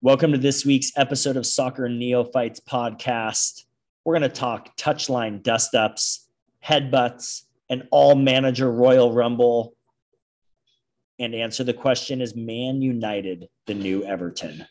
Welcome to this week's episode of Soccer Neophytes podcast. We're going to talk touchline dust ups, headbutts, and all manager Royal Rumble, and answer the question Is Man United the new Everton?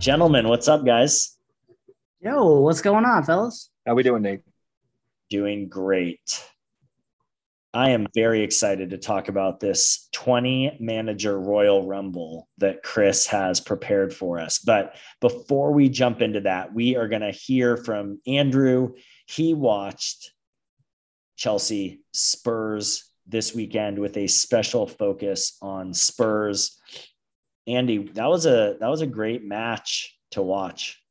Gentlemen, what's up, guys? Yo, what's going on, fellas? How we doing, Nate? Doing great. I am very excited to talk about this 20 manager Royal Rumble that Chris has prepared for us. But before we jump into that, we are going to hear from Andrew. He watched Chelsea Spurs this weekend with a special focus on Spurs Andy, that was a that was a great match to watch.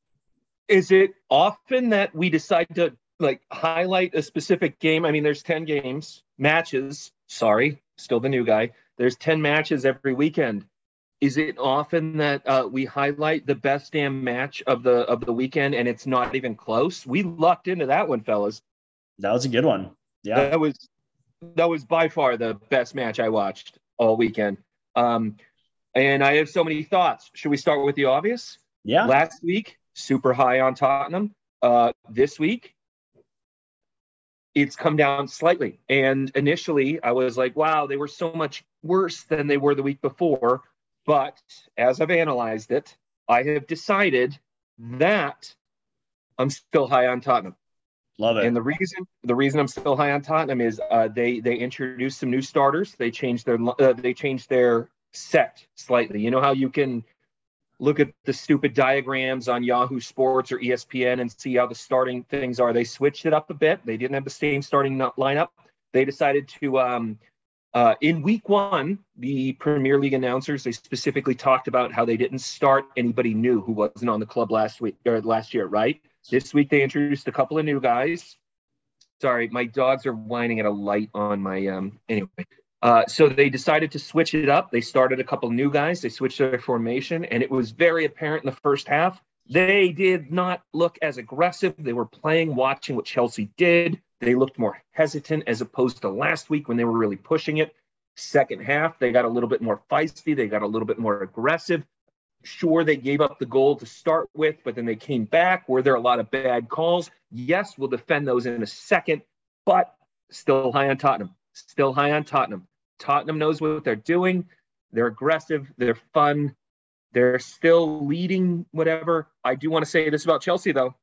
Is it often that we decide to like highlight a specific game? I mean, there's 10 games, matches. Sorry, still the new guy. There's 10 matches every weekend. Is it often that uh, we highlight the best damn match of the of the weekend and it's not even close? We lucked into that one, fellas. That was a good one. Yeah. That was that was by far the best match I watched all weekend. Um, and I have so many thoughts. Should we start with the obvious? Yeah. Last week, super high on Tottenham. Uh, this week, it's come down slightly. And initially, I was like, wow, they were so much worse than they were the week before. But as I've analyzed it, I have decided that I'm still high on Tottenham. Love it. And the reason the reason I'm still high on Tottenham is uh, they they introduced some new starters. They changed their uh, they changed their set slightly. You know how you can look at the stupid diagrams on Yahoo Sports or ESPN and see how the starting things are. They switched it up a bit. They didn't have the same starting lineup. They decided to, um, uh, in week one, the Premier League announcers they specifically talked about how they didn't start anybody new who wasn't on the club last week or last year, right? This week they introduced a couple of new guys. Sorry, my dogs are whining at a light on my um. Anyway, uh, so they decided to switch it up. They started a couple new guys. They switched their formation, and it was very apparent in the first half. They did not look as aggressive. They were playing, watching what Chelsea did. They looked more hesitant as opposed to last week when they were really pushing it. Second half, they got a little bit more feisty. They got a little bit more aggressive. Sure, they gave up the goal to start with, but then they came back. Were there a lot of bad calls? Yes, we'll defend those in a second, but still high on Tottenham. Still high on Tottenham. Tottenham knows what they're doing. They're aggressive. They're fun. They're still leading whatever. I do want to say this about Chelsea, though.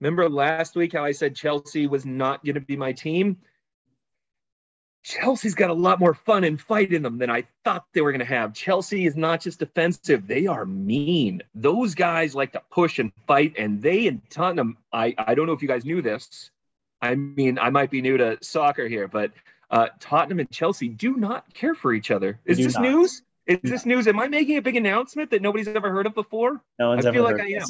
Remember last week how I said Chelsea was not going to be my team? Chelsea's got a lot more fun and fight in them than I thought they were going to have. Chelsea is not just defensive, they are mean. Those guys like to push and fight, and they and Tottenham, I, I don't know if you guys knew this. I mean, I might be new to soccer here, but uh, Tottenham and Chelsea do not care for each other. Is this not. news? Is this news? Am I making a big announcement that nobody's ever heard of before? No one's I feel like I am.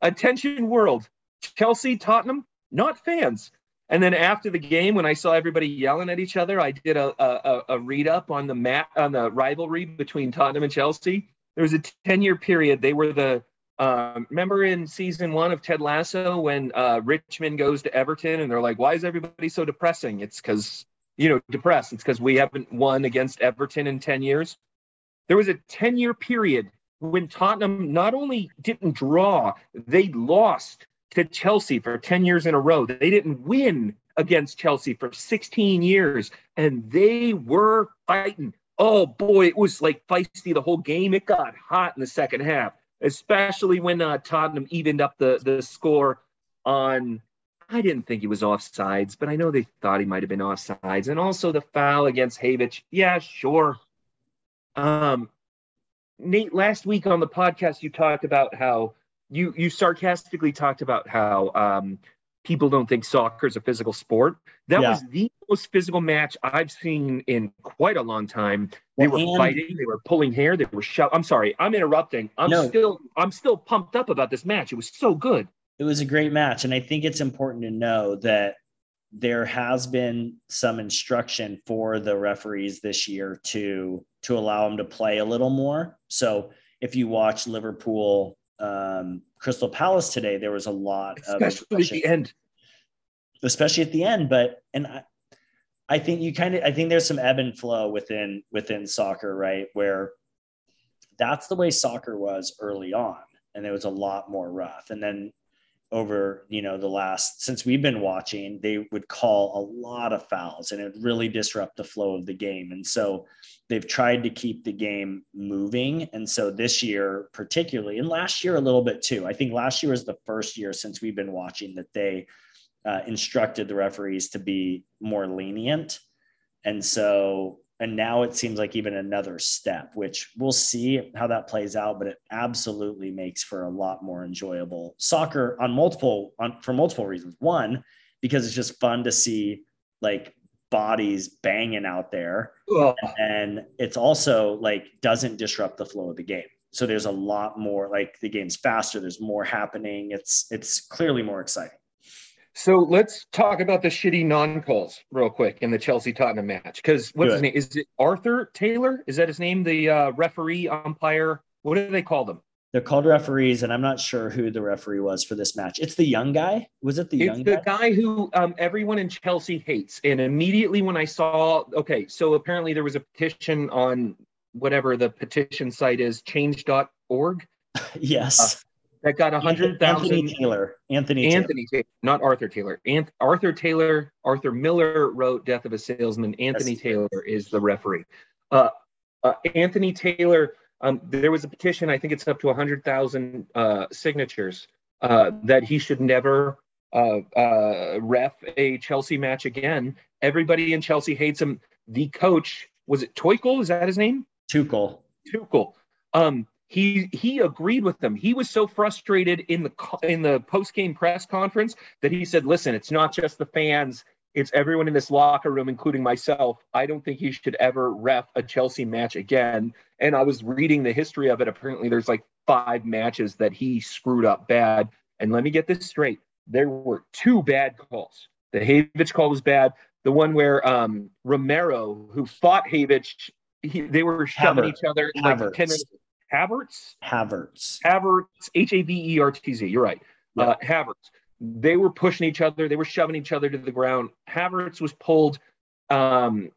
Attention, world. Chelsea, Tottenham, not fans. And then after the game, when I saw everybody yelling at each other, I did a, a, a read up on the map on the rivalry between Tottenham and Chelsea. There was a 10 year period. They were the um, remember in season one of Ted Lasso when uh, Richmond goes to Everton and they're like, "Why is everybody so depressing?" It's because you know, depressed. It's because we haven't won against Everton in 10 years. There was a 10 year period when Tottenham not only didn't draw, they lost to Chelsea for 10 years in a row. They didn't win against Chelsea for 16 years, and they were fighting. Oh boy, it was like feisty the whole game. It got hot in the second half, especially when uh, Tottenham evened up the, the score on I didn't think he was offsides, but I know they thought he might have been offsides. And also the foul against Havic. Yeah, sure. Um, Nate, last week on the podcast, you talked about how you you sarcastically talked about how um, people don't think soccer is a physical sport. That yeah. was the most physical match I've seen in quite a long time. They were and, fighting, they were pulling hair, they were shouting. I'm sorry, I'm interrupting. I'm no. still I'm still pumped up about this match. It was so good it was a great match. And I think it's important to know that there has been some instruction for the referees this year to to allow them to play a little more. So if you watch Liverpool um, Crystal Palace today, there was a lot of especially at the end, especially at the end. But and I, I think you kind of I think there's some ebb and flow within within soccer, right? Where that's the way soccer was early on, and it was a lot more rough. And then over you know the last since we've been watching they would call a lot of fouls and it really disrupt the flow of the game. And so they've tried to keep the game moving. And so this year particularly and last year a little bit too i think last year was the first year since we've been watching that they uh, instructed the referees to be more lenient. And so and now it seems like even another step which we'll see how that plays out but it absolutely makes for a lot more enjoyable soccer on multiple on for multiple reasons. One because it's just fun to see like bodies banging out there. And it's also like doesn't disrupt the flow of the game. So there's a lot more like the game's faster there's more happening. It's it's clearly more exciting so let's talk about the shitty non-calls real quick in the Chelsea Tottenham match. Because what's Good. his name? Is it Arthur Taylor? Is that his name? The uh, referee, umpire. What do they call them? They're called referees, and I'm not sure who the referee was for this match. It's the young guy. Was it the it's young the guy? guy who um, everyone in Chelsea hates. And immediately when I saw, okay, so apparently there was a petition on whatever the petition site is, change.org. yes. Uh, that got a hundred thousand. Anthony Taylor. Anthony. Anthony Taylor, not Arthur Taylor. Anth- Arthur Taylor. Arthur Miller wrote "Death of a Salesman." Anthony yes. Taylor is the referee. Uh, uh, Anthony Taylor. Um, there was a petition. I think it's up to a hundred thousand uh, signatures uh, that he should never uh, uh, ref a Chelsea match again. Everybody in Chelsea hates him. The coach was it Tuchel? Is that his name? Tuchel. Tuchel. Um, he he agreed with them. He was so frustrated in the in the post game press conference that he said, "Listen, it's not just the fans; it's everyone in this locker room, including myself. I don't think he should ever ref a Chelsea match again." And I was reading the history of it. Apparently, there's like five matches that he screwed up bad. And let me get this straight: there were two bad calls. The Havich call was bad. The one where um, Romero, who fought Havich, he, they were shoving each other like 10 minutes Havertz? Havertz. Havertz, H A V E R T Z. You're right. Yeah. Uh, Havertz. They were pushing each other. They were shoving each other to the ground. Havertz was pulled um,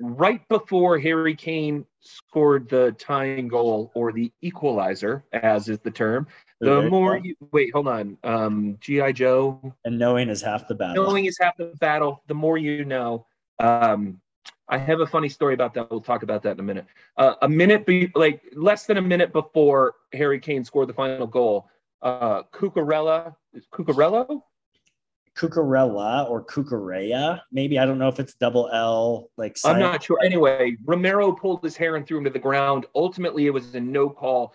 right before Harry Kane scored the tying goal or the equalizer, as is the term. The okay. more you wait, hold on. Um, GI Joe. And knowing is half the battle. Knowing is half the battle. The more you know. Um, I have a funny story about that. We'll talk about that in a minute. Uh, a minute, be, like less than a minute before Harry Kane scored the final goal, uh, Cucurella, is Cucurello? Cucurella or Cucurella, maybe. I don't know if it's double L. Like I'm not sure. Anyway, Romero pulled his hair and threw him to the ground. Ultimately, it was a no call.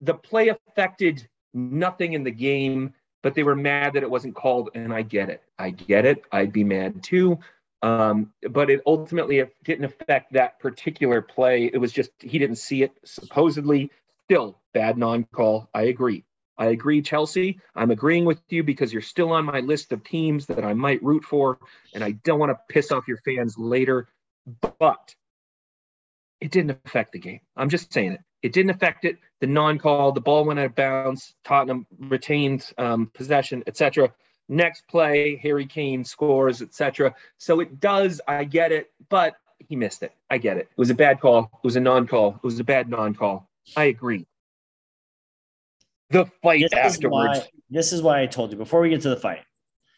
The play affected nothing in the game, but they were mad that it wasn't called, and I get it. I get it. I'd be mad too. Um, but it ultimately didn't affect that particular play. It was just he didn't see it. Supposedly, still bad non-call. I agree. I agree, Chelsea. I'm agreeing with you because you're still on my list of teams that I might root for, and I don't want to piss off your fans later. But it didn't affect the game. I'm just saying it. It didn't affect it. The non-call, the ball went out of bounds. Tottenham retained um, possession, etc. Next play, Harry Kane scores, etc. So it does. I get it, but he missed it. I get it. It was a bad call. It was a non-call. It was a bad non-call. I agree. The fight this afterwards. Is why, this is why I told you before we get to the fight.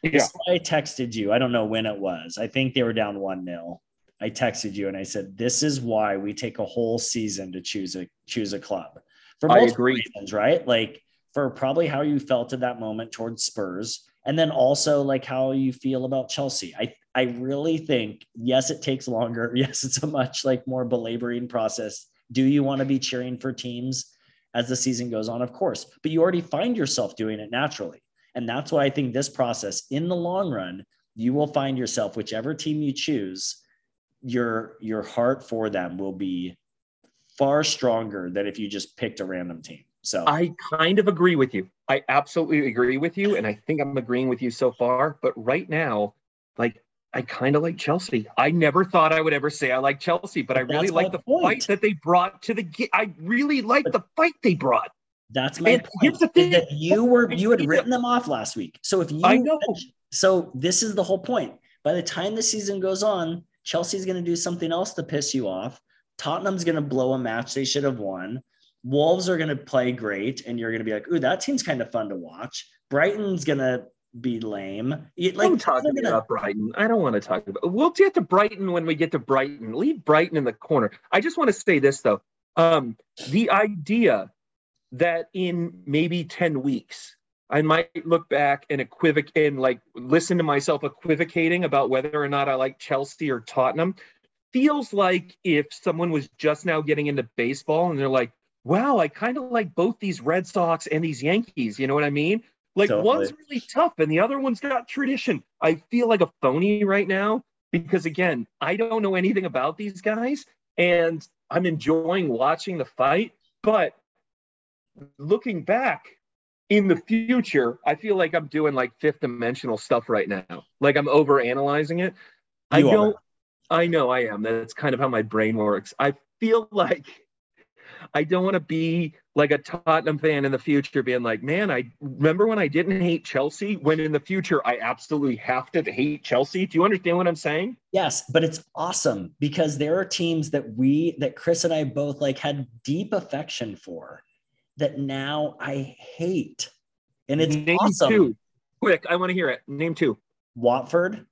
Yeah. I texted you. I don't know when it was. I think they were down one 0 I texted you and I said, "This is why we take a whole season to choose a choose a club for multiple reasons, right? Like for probably how you felt at that moment towards Spurs, and then also like how you feel about Chelsea. I I really think yes, it takes longer. Yes, it's a much like more belaboring process. Do you want to be cheering for teams as the season goes on? Of course, but you already find yourself doing it naturally, and that's why I think this process, in the long run, you will find yourself whichever team you choose, your your heart for them will be far stronger than if you just picked a random team. So I kind of agree with you. I absolutely agree with you. And I think I'm agreeing with you so far. But right now, like I kind of like Chelsea. I never thought I would ever say I like Chelsea, but I really like the point. fight that they brought to the. I really like the fight they brought. That's my And point. here's the thing. that you were you had written them off last week. So if you I know. so this is the whole point. By the time the season goes on, Chelsea's going to do something else to piss you off. Tottenham's going to blow a match they should have won. Wolves are going to play great, and you're going to be like, "Ooh, that team's kind of fun to watch." Brighton's going to be lame. You- Like, they're talking gonna- about Brighton. I don't want to talk about. We'll get to Brighton when we get to Brighton. Leave Brighton in the corner. I just want to say this though. Um, the idea that in maybe ten weeks I might look back and equivocate and like listen to myself equivocating about whether or not I like Chelsea or Tottenham feels like if someone was just now getting into baseball and they're like, "Wow, I kind of like both these Red Sox and these Yankees." You know what I mean? Like Totally. one's really tough and the other one's got tradition. I feel like a phony right now because again, I don't know anything about these guys and I'm enjoying watching the fight, but looking back in the future, I feel like I'm doing like fifth dimensional stuff right now. Like I'm over analyzing it. I You are. don't I know I am. That's kind of how my brain works. I feel like I don't want to be like a Tottenham fan in the future, being like, man, I remember when I didn't hate Chelsea, when in the future I absolutely have to hate Chelsea. Do you understand what I'm saying? Yes, but it's awesome because there are teams that we that Chris and I both like had deep affection for that now I hate. And it's Name awesome. two. Quick, I want to hear it. Name two. Watford.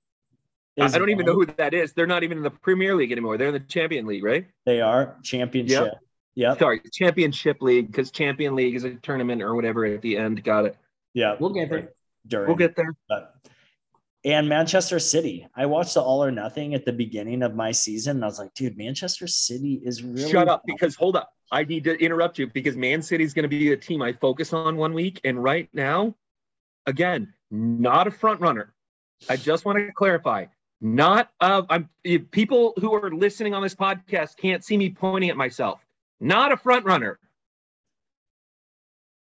I don't even know who that is. They're not even in the Premier League anymore. They're in the Champion League, right? they are. Championship. Yep. Sorry, Championship League, because Champion League is a tournament or whatever at the end. Got it. Yeah. We'll get there. During. We'll get there. But- and Manchester City. I watched the All or Nothing at the beginning of my season, and I was like, dude, Manchester City is really Shut up, because hold up. I need to interrupt you because Man City is going to be a team I focus on one week, and right now, again, not a front runner. I just want to clarify. Not uh, I'm people who are listening on this podcast can't see me pointing at myself. Not a front runner.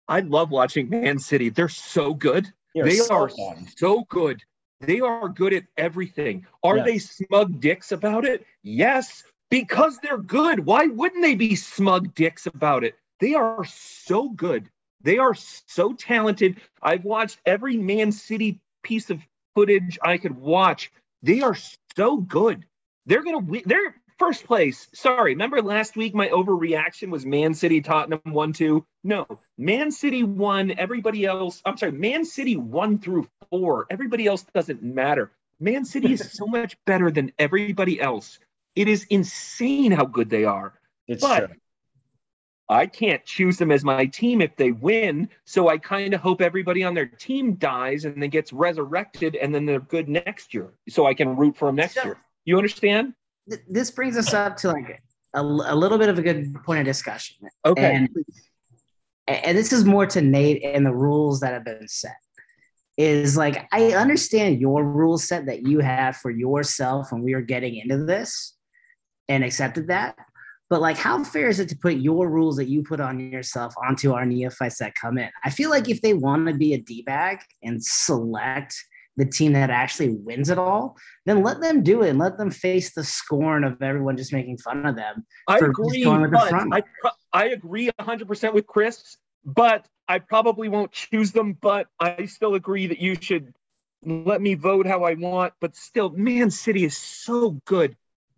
I love watching Man City. They're so good. They're they so are fun. so good. They are good at everything. Are they smug dicks about it? Yes, because they're good. Why wouldn't they be smug dicks about it? They are so good. They are so talented. I've watched every Man City piece of footage I could watch. They are so good. They're gonna win. They're first place. Sorry, remember last week my overreaction was Man City Tottenham one two. No, Man City won. Everybody else. I'm sorry. Man City one through four. Everybody else doesn't matter. Man City is so much better than everybody else. It is insane how good they are. It's but true. I can't choose them as my team if they win. So I kind of hope everybody on their team dies and then gets resurrected and then they're good next year. So I can root for them next So- year. You understand? Th- This brings us up to like a, a little bit of a good point of discussion. Okay. And, and this is more to Nate and the rules that have been set. Is like I understand your rule set that you have for yourself when we were getting into this and accepted that. But like, how fair is it to put your rules that you put on yourself onto our neophytes that come in? I feel like if they want to be a D bag and select the team that actually wins it all, then let them do it and let them face the scorn of everyone just making fun of them. I agree. going with the But front. I, I agree 100% with Chris, but I probably won't choose them. But I still agree that you should let me vote how I want. But still, Man City is so good.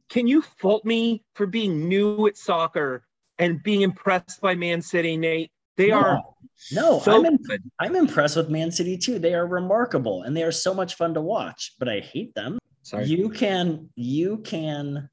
Can you fault me for being new at soccer and being impressed by Man City, Nate? They No. are No, so I'm in-. I'm impressed with Man City too. They are remarkable and they are so much fun to watch, but I hate them. Sorry. You can you can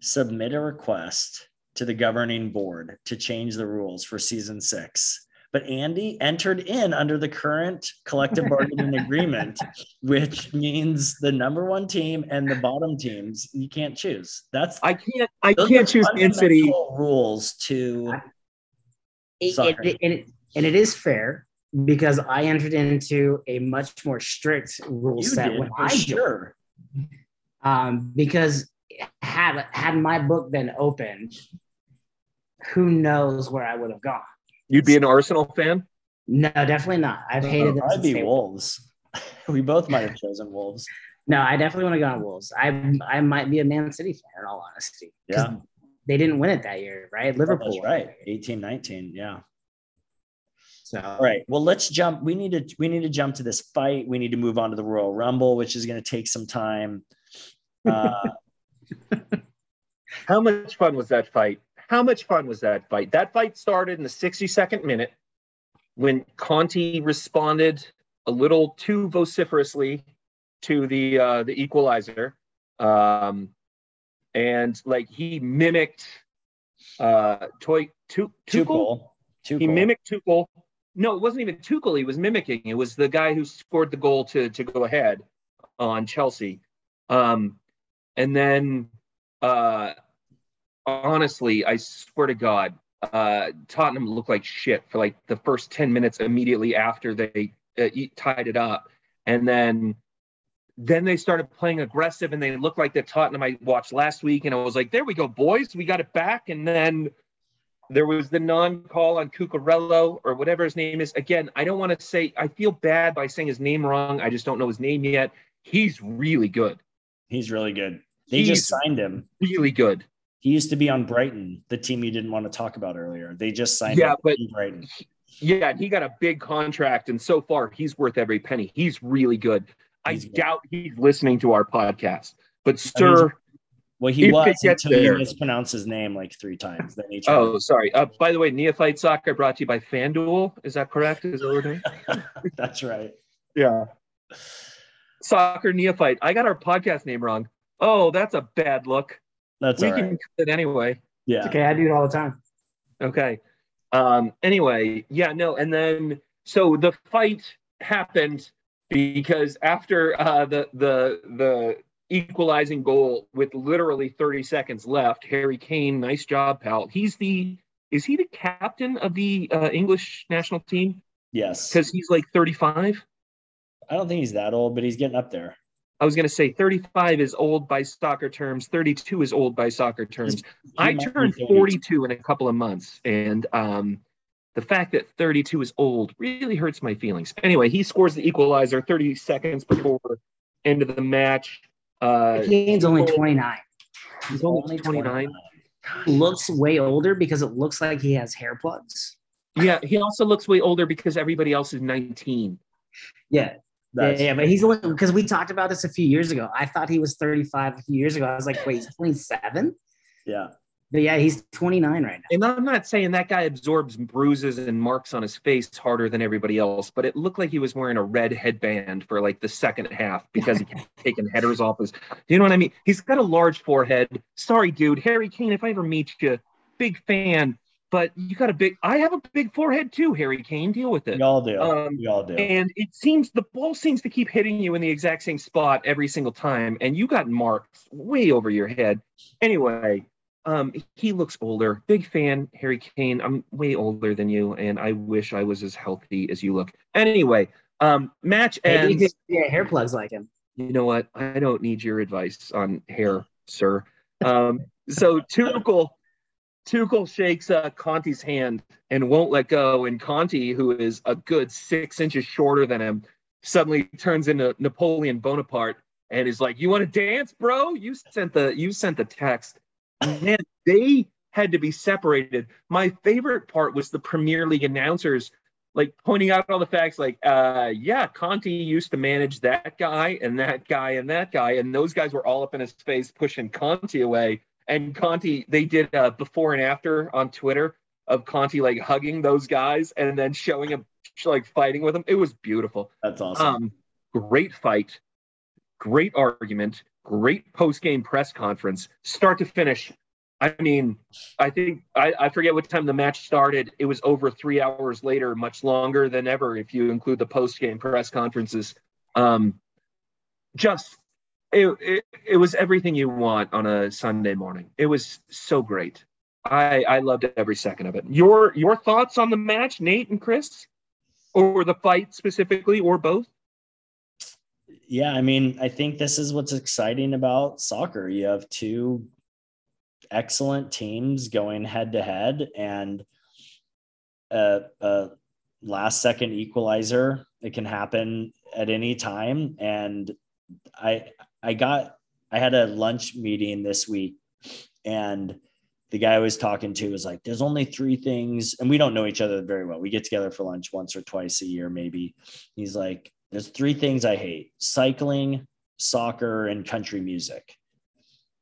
submit a request to the governing board to change the rules for season 6. But Andy entered in under the current collective bargaining agreement, which means the number one team and the bottom teams you can't choose. That's I can't. I can't choose Man City. rules to It- it- and, it, and it is fair because I entered into a much more strict rule you set did when for I joined. sure. Um, because had had my book been open, who knows where I would have gone? You'd be an Arsenal fan. No, definitely not. I've hated them. I'd be. Wolves. we both might have chosen Wolves. No, I definitely want to go on Wolves. I I might be a Man City fan in all honesty. Yeah. They didn't win it that year, right? Liverpool. That's right. 18, 19. Yeah. So All right. Well, let's jump. We need to we need to jump to this fight. We need to move on to the Royal Rumble, which is going to take some time. Uh, How much fun was that fight? How much fun was that fight? That fight started in the 62nd minute when Conte responded a little too vociferously to the uh, the equalizer, um, and like he mimicked uh, Toy Tu- Tuchel. Tuchel. He mimicked Tuchel. No, it wasn't even Tuchel. He was mimicking. It was the guy who scored the goal to to go ahead on Chelsea. Um, and then, uh, honestly, I swear to God, uh, Tottenham looked like shit for like the first ten minutes immediately after they uh, tied it up, and then. Then they started playing aggressive, and they looked like the Tottenham I watched last week, and I was like, "There we go, boys, we got it back." And then there was the non-call on Cucurello or whatever his name is. Again, I don't want to say I feel bad by saying his name wrong. I just don't know his name yet. He's really good. He's really good. They He's just signed him. really good. He used to be on Brighton, the team you didn't want to talk about earlier. They just signed Yeah, him but- Brighton. Yeah, and he got a big contract, and so far he's worth every penny. He's really good. I He's good. doubt he's listening to our podcast, but sir, Well, he If was it gets until you there. mispronounced his name like three times. Then he tried. oh, sorry. Uh, by the way, Neophyte Soccer brought to you by FanDuel. Is that correct? Is that what? That's right. Yeah. Soccer Neophyte. I got our podcast name wrong. Oh, that's a bad look. That's we all can right. cut it anyway. Yeah. it's okay. I do it all the time. Okay. Um, anyway, yeah, no, and then so the fight happened because after uh, the the the equalizing goal with literally 30 seconds left, Harry Kane, nice job, pal. He's the is he the captain of the uh, English national team? Yes. Because he's like 35. I don't think he's that old, but he's getting up there. I was gonna say 35 is old by soccer terms. 32 is old by soccer terms. I turned 42 in a couple of months, and um, the fact that 32 is old really hurts my feelings. Anyway, he scores the equalizer 30 seconds before end of the match. Uh, Kane's only 29. he's only 29. Looks way older because it looks like he has hair plugs. Yeah, he also looks way older because everybody else is 19. Yeah, yeah, That's, yeah, but he's only because we talked about this a few years ago. I thought he was 35 a few years ago. I was like, wait, he's 27? yeah. But yeah, he's 29 right now. And I'm not saying that guy absorbs bruises and marks on his face harder than everybody else, but it looked like he was wearing a red headband for like the second half because he kept taking headers off his. You know what I mean? He's got a large forehead. Sorry, dude. Harry Kane, if I ever meet you, big fan, but you got a big. I have a big forehead too, Harry Kane. Deal with it. We all do. Um, we all do. And it seems the ball seems to keep hitting you in the exact same spot every single time, and you got marks way over your head. Anyway, um, he looks older. Big fan, Harry Kane. I'm way older than you, and I wish I was as healthy as you look. Anyway, um, match Maybe ends. could get hair plugs like him. You know what? I don't need your advice on hair, sir. Um, so Tuchel, Tuchel shakes uh, Conte's hand and won't let go, and Conte, who is a good six inches shorter than him, suddenly turns into Napoleon Bonaparte and is like, "You want to dance, bro? You sent the you sent the text." Man, they had to be separated. My favorite part was the Premier League announcers like pointing out all the facts like uh yeah Conte used to manage that guy and that guy and that guy and those guys were all up in his face pushing Conte away. And Conte they did a before and after on twitter of Conte like hugging those guys and then showing him like fighting with them. It was beautiful. That's awesome. um great fight. Great argument great post-game press conference start to finish I mean, I think I, I forget what time the match started. It was over three hours later, much longer than ever if you include the post game press conferences. Um, just it, it it was everything you want on a Sunday morning. It was so great. I I loved every second of it. Your your thoughts on the match, Nate and Chris, or the fight specifically, or both? Yeah, I mean, I think this is what's exciting about soccer. You have two excellent teams going head to head and a, a last second equalizer. It can happen at any time. And I I got I had a lunch meeting this week and the guy I was talking to was like, there's only three things, and we don't know each other very well. We get together for lunch once or twice a year, maybe. He's like, there's three things I hate cycling, soccer, and country music.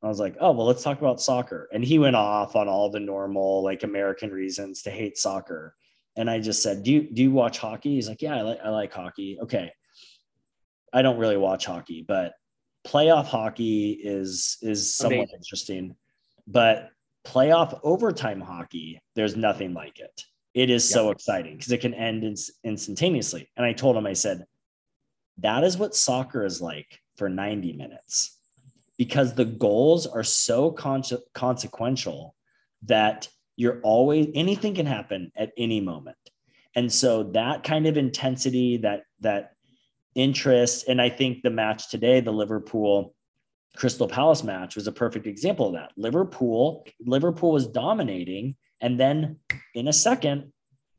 I was like, oh, well, let's talk about soccer. And he went off on all the normal, like American reasons to hate soccer. And I just said, do you, do you watch hockey? He's like, yeah, I like, I like hockey. Okay. I don't really watch hockey, but playoff hockey is, is somewhat Amazing. interesting, but playoff overtime hockey, there's nothing like it. It is so exciting because it can end instantaneously. And I told him, I said, that is what soccer is like for 90 minutes. Because the goals are so con- consequential that you're always anything can happen at any moment. And so that kind of intensity that that interest and i think the match today the liverpool crystal palace match was a perfect example of that. Liverpool liverpool was dominating and then in a second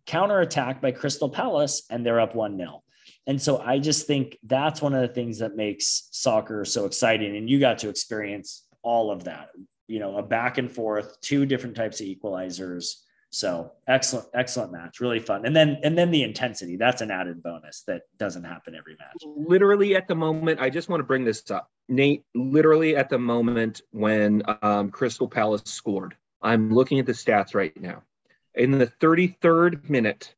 counterattack by crystal palace and they're up 1-0 and so I just think that's one of the things that makes soccer so exciting. And you got to experience all of that, you know, a back and forth, two different types of equalizers. So excellent, excellent match, really fun. And then and then the intensity, that's an added bonus that doesn't happen every match. Literally at the moment, I just want to bring this up. Nate, literally at the moment when um, Crystal Palace scored, I'm looking at the stats right now. In the 33rd minute,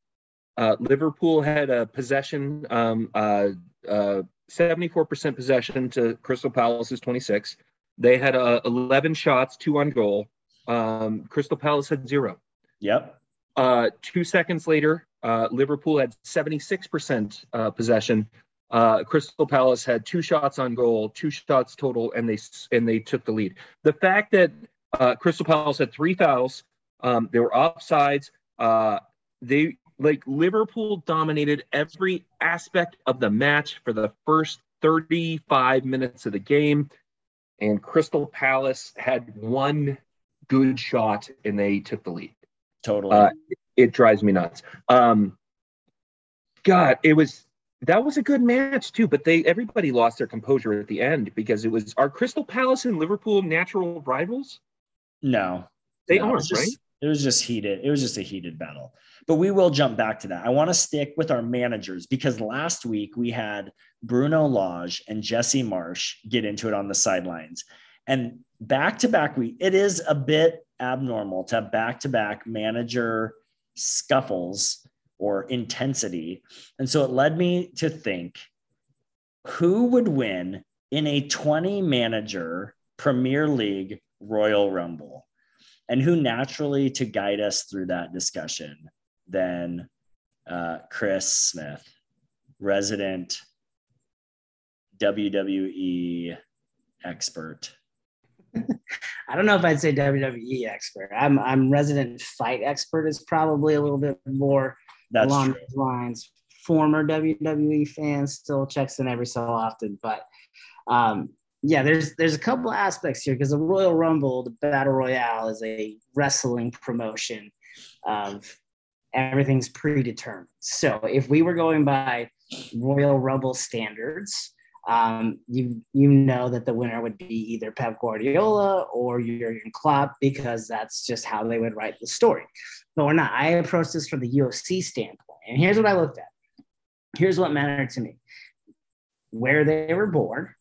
uh, Liverpool had a possession, um, uh, uh, 74% possession to Crystal Palace's 26. They had uh, 11 shots, two on goal. Um, Crystal Palace had zero. Yep. Uh, two seconds later, uh, Liverpool had 76% uh, possession. Uh, Crystal Palace had two shots on goal, two shots total, and they and they took the lead. The fact that uh, Crystal Palace had three fouls, um, they were offsides. Uh, they like Liverpool dominated every aspect of the match for the first 35 minutes of the game. And Crystal Palace had one good shot and they took the lead. Totally. Uh, it, drives me nuts. Um, God, it was that was a good match too, but they everybody lost their composure at the end because it was are Crystal Palace and Liverpool natural rivals? No. They no, aren't, just, right? It was just heated. It was just a heated battle. But we will jump back to that. I want to stick with our managers because last week we had Bruno Lage and Jesse Marsch get into it on the sidelines. And back to back week, it is a bit abnormal to have back to back manager scuffles or intensity. And so it led me to think who would win in a 20 manager Premier League Royal Rumble? And who naturally to guide us through that discussion than uh, Chris Smith, resident WWE expert. I don't know if I'd say WWE expert. I'm I'm resident fight expert is probably a little bit more That's along true. those lines. Former WWE fan still checks in every so often, but um, yeah, there's there's a couple aspects here because the Royal Rumble, the Battle Royale, is a wrestling promotion of everything's predetermined. So if we were going by Royal Rumble standards, um, you you know that the winner would be either Pep Guardiola or Jurgen Klopp because that's just how they would write the story. But we're not. I approached this from the UFC standpoint, and here's what I looked at. Here's what mattered to me: where they were born,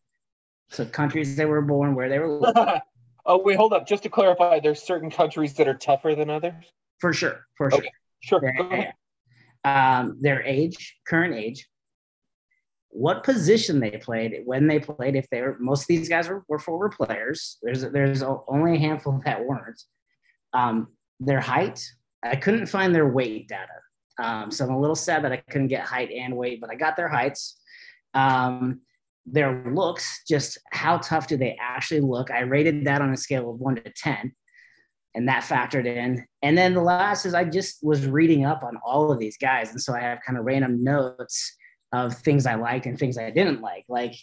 so countries they were born, where they were. oh wait, hold up. Just to clarify, there's certain countries that are tougher than others. For sure, for sure. Okay. Sure. Their, um, their age, current age, what position they played when they played. If they were, most of these guys were, were forward players. There's there's only a handful that weren't. Um, their height, I couldn't find their weight data. Um, so I'm a little sad that I couldn't get height and weight, but I got their heights. Um, their looks, just how tough do they actually look? I rated that on a scale of one to 10 and that factored in. And then the last is I just was reading up on all of these guys. And so I have kind of random notes of things I liked and things I didn't like. Like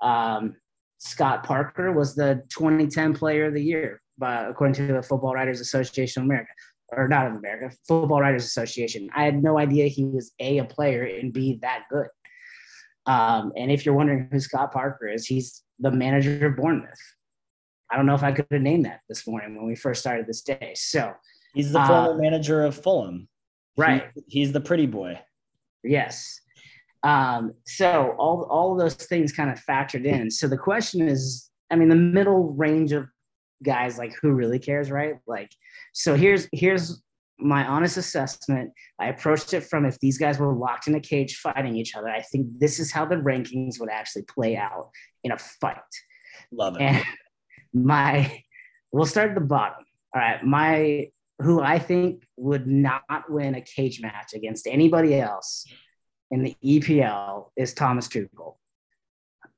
um, Scott Parker was the 2010 player of the year, but according to the Football Writers Association of America, or not of America, Football Writers Association. I had no idea he was A, a player and B, that good. Um, and if you're wondering who Scott Parker is, he's the manager of Bournemouth. I don't know if I could have named that this morning when we first started this day. So he's the former uh, manager of Fulham. Right. He, he's the pretty boy. Yes. Um, so all all of those things kind of factored in. So the question is, I mean, the middle range of guys, like who really cares, right? Like, so here's here's my honest assessment. I approached it from if these guys were locked in a cage fighting each other, I think this is how the rankings would actually play out in a fight. Love it. And my we'll start at the bottom. All right. My who I think would not win a cage match against anybody else in the EPL is Thomas Tuchel.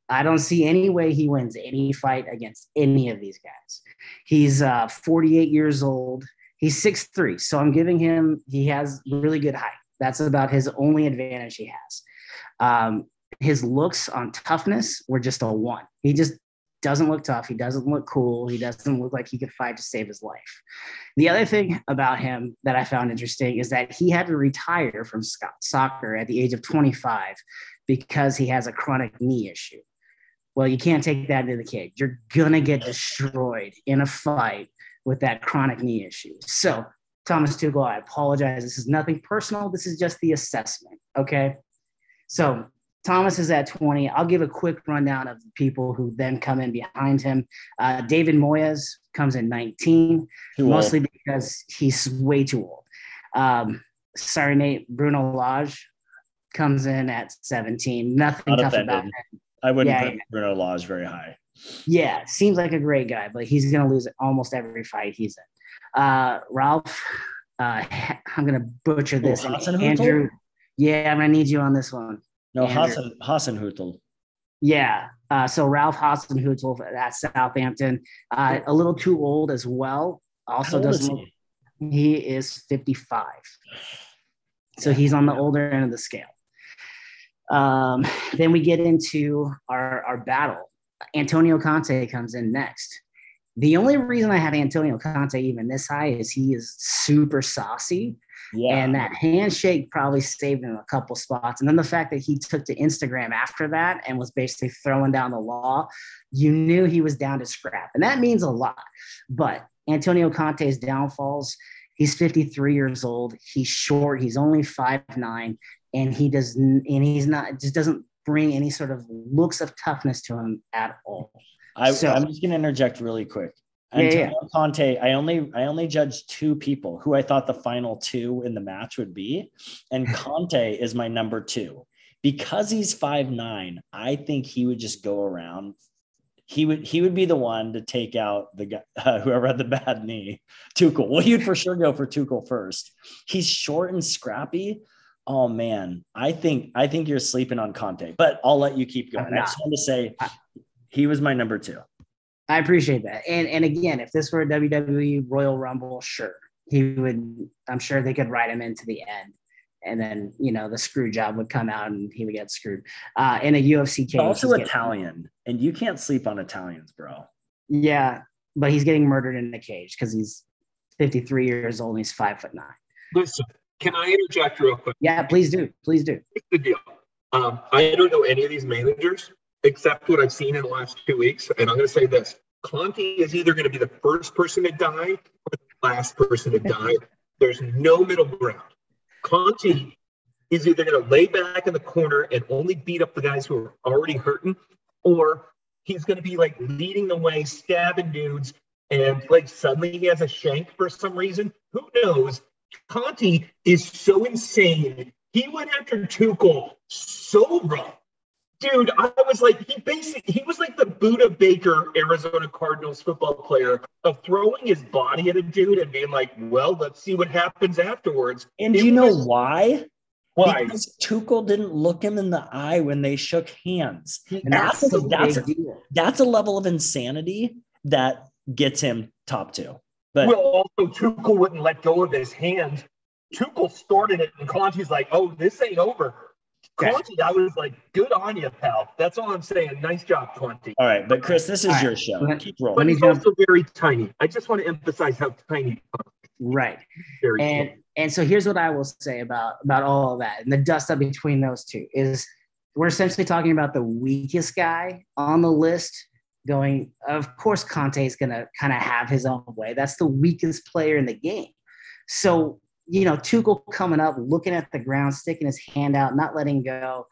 I don't see any way he wins any fight against any of these guys. He's uh, 48 years old. He's six three, So I'm giving him, he has really good height. That's about his only advantage he has. Um, his looks on toughness were just a one. He just doesn't look tough. He doesn't look cool. He doesn't look like he could fight to save his life. The other thing about him that I found interesting is that he had to retire from soccer at the age of 25 because he has a chronic knee issue. Well, you can't take that into the cage. You're going to get destroyed in a fight with that chronic knee issue. So, Thomas Tuchel, I apologize. This is nothing personal. This is just the assessment. Okay. So, Thomas is at 20. I'll give a quick rundown of the people who then come in behind him. Uh, David Moyes comes in 19, too mostly old. because he's way too old. Um, sorry, Nate. Bruno Lage comes in at 17. Nothing Not tough offended. about him. I wouldn't yeah, put Bruno Lage very high. Yeah, seems like a great guy, but he's going to lose almost every fight he's in. Uh, Ralph, uh, I'm going to butcher this. Oh, Andrew, yeah, I'm going to need you on this one. No, Hassan Hasenhüttl. Yeah. Uh, so Ralph Hassan Hasenhüttl at Southampton, uh, a little too old as well. Also doesn't. He? he is 55. So he's on the older end of the scale. Um, then we get into our, our battle. Antonio Conte comes in next. The only reason I have Antonio Conte even this high is he is super saucy yeah. And that handshake probably saved him a couple spots. And then the fact that he took to Instagram after that and was basically throwing down the law, you knew he was down to scrap. And that means a lot. But Antonio Conte's downfalls, he's 53 years old. He's short. He's only five nine, and he doesn't, and he's not just doesn't bring any sort of looks of toughness to him at all. I, so, I'm just going to interject really quick. Antonio yeah. Conte, I only I only judged two people who I thought the final two in the match would be, and Conte is my number two because he's five nine. I think he would just go around. He would he would be the one to take out the guy uh, whoever had the bad knee. Tuchel. Well, you'd for sure go for Tuchel first. He's short and scrappy. Oh man, I think I think you're sleeping on Conte, but I'll let you keep going. I just want to say he was my number two. I appreciate that. And and again, if this were a WWE Royal Rumble, sure, he would. I'm sure they could write him into the end, and then you know the screw job would come out and he would get screwed. Uh, in a UFC case, also Italian, and you can't sleep on Italians, bro. Yeah, but he's getting murdered in a cage because he's 53 years old and he's five foot nine. Listen, can I interject real quick? Yeah, please do. Please do. Here's the deal. Um, I don't know any of these managers, except what I've seen in the last two weeks. And I'm going to say this Conte is either going to be the first person to die or the last person to die. There's no middle ground. Conte is either going to lay back in the corner and only beat up the guys who are already hurting, or he's going to be like leading the way, stabbing dudes, and like suddenly he has a shank for some reason. Who knows? Conte is so insane. He went after Tuchel so rough dude, I was like, he basically he was like the Budda Baker Arizona Cardinals football player of throwing his body at a dude and being like, well, let's see what happens afterwards. And do you know why? Why? Because Tuchel didn't look him in the eye when they shook hands. And that's, a, that's, a, that's a level of insanity that gets him top two. But well, also Tuchel wouldn't let go of his hand. Tuchel started it, and Conte's like, "Oh, this ain't over." Conte, I was like, good on you, pal. That's all I'm saying. Nice job, Conte. All right, but Chris, this is your show. Keep rolling. But he's also very tiny. I just want to emphasize how tiny. Right. Very and cool. and so here's what I will say about about all of that and the dust up between those two is we're essentially talking about the weakest guy on the list going, of course, Conte is going to kind of have his own way. That's the weakest player in the game. So, you know, Tuchel coming up, looking at the ground, sticking his hand out, not letting go.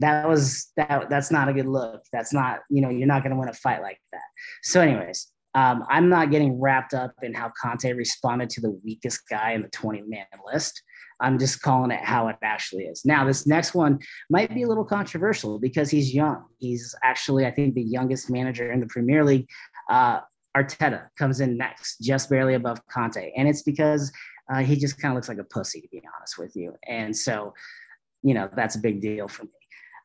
That was that. That's not a good look. That's not, you know, you're not going to win a fight like that. So, anyways, um, I'm not getting wrapped up in how Conte responded to the weakest guy in the 20 man list. I'm just calling it how it actually is. Now, this next one might be a little controversial because he's young. He's actually, I think, the youngest manager in the Premier League. Uh, Arteta comes in next, just barely above Conte. And it's because uh, he just kind of looks like a pussy, to be honest with you. And so, you know, that's a big deal for me.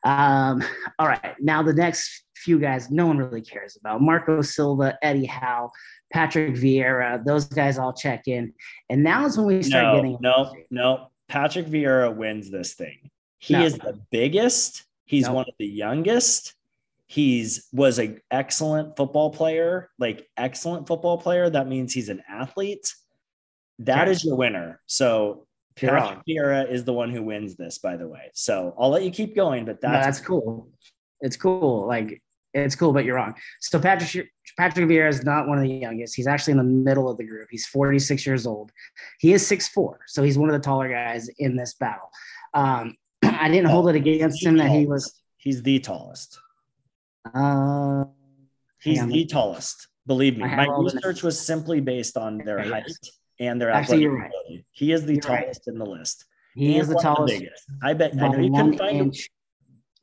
Um, all right. Now, the next few guys no one really cares about Marco Silva, Eddie Howe, Patrick Vieira, those guys all check in. And now is when we start no, getting. No, no. Patrick Vieira wins this thing. He no. is the biggest. He's one of the youngest. He's was an excellent football player, like excellent football player. That means he's an athlete. That is your winner. So Patrick Vieira is the one who wins this, by the way. So I'll let you keep going, but that's, no, that's cool. It's cool. Like it's cool, but you're wrong. So Patrick Patrick Vieira is not one of the youngest. He's actually in the middle of the group. He's 46 years old. He is 6'4", so he's one of the taller guys in this battle. Um, I didn't hold it against him that he was. He's the tallest. Uh, he's the tallest. Believe me, my research was simply based on their height. And their actually, right. ability. He is the you're tallest right. in the list. He, he is the tallest. The biggest. I bet. I know you couldn't find him.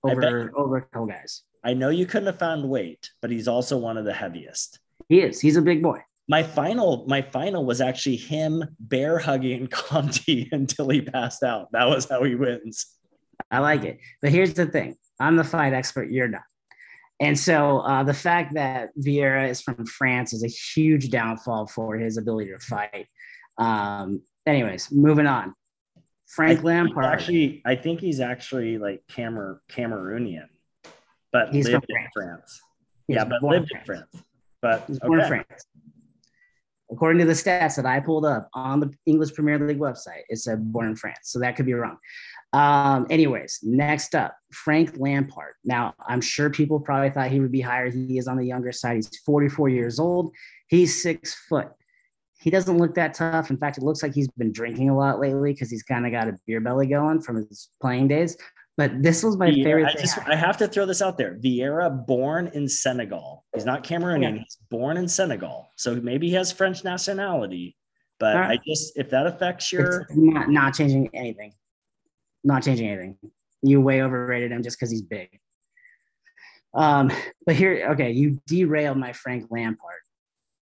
over over tall guys. I know you couldn't have found weight, but he's also one of the heaviest. He is. He's a big boy. My final, my final was actually him bear hugging Conte until he passed out. That was how he wins. I like it. But here's the thing: I'm the fight expert. You're not. And so uh, the fact that Vieira is from France is a huge downfall for his ability to fight. Um, anyways, moving on. Frank Lampard. Actually, I think he's actually like Camer- Cameroonian but he's lived in France. France. Yeah, but lived in France. France. But he's born in France. According to the stats that I pulled up on the English Premier League website, it said born in France. So that could be wrong. Um, anyways, next up, Frank Lampard. Now, I'm sure people probably thought he would be higher. He is on the younger side. He's 44 years old. He's six foot. He doesn't look that tough. In fact, it looks like he's been drinking a lot lately because he's kind of got a beer belly going from his playing days. But this was my Vieira, favorite. I just I have to throw this out there. Vieira, born in Senegal. He's not Cameroonian. He's born in Senegal. So maybe he has French nationality. But right. I just if that affects your it's not not changing anything. Not changing anything. You way overrated him just because he's big. Um, but here, okay, you derailed my Frank Lampard.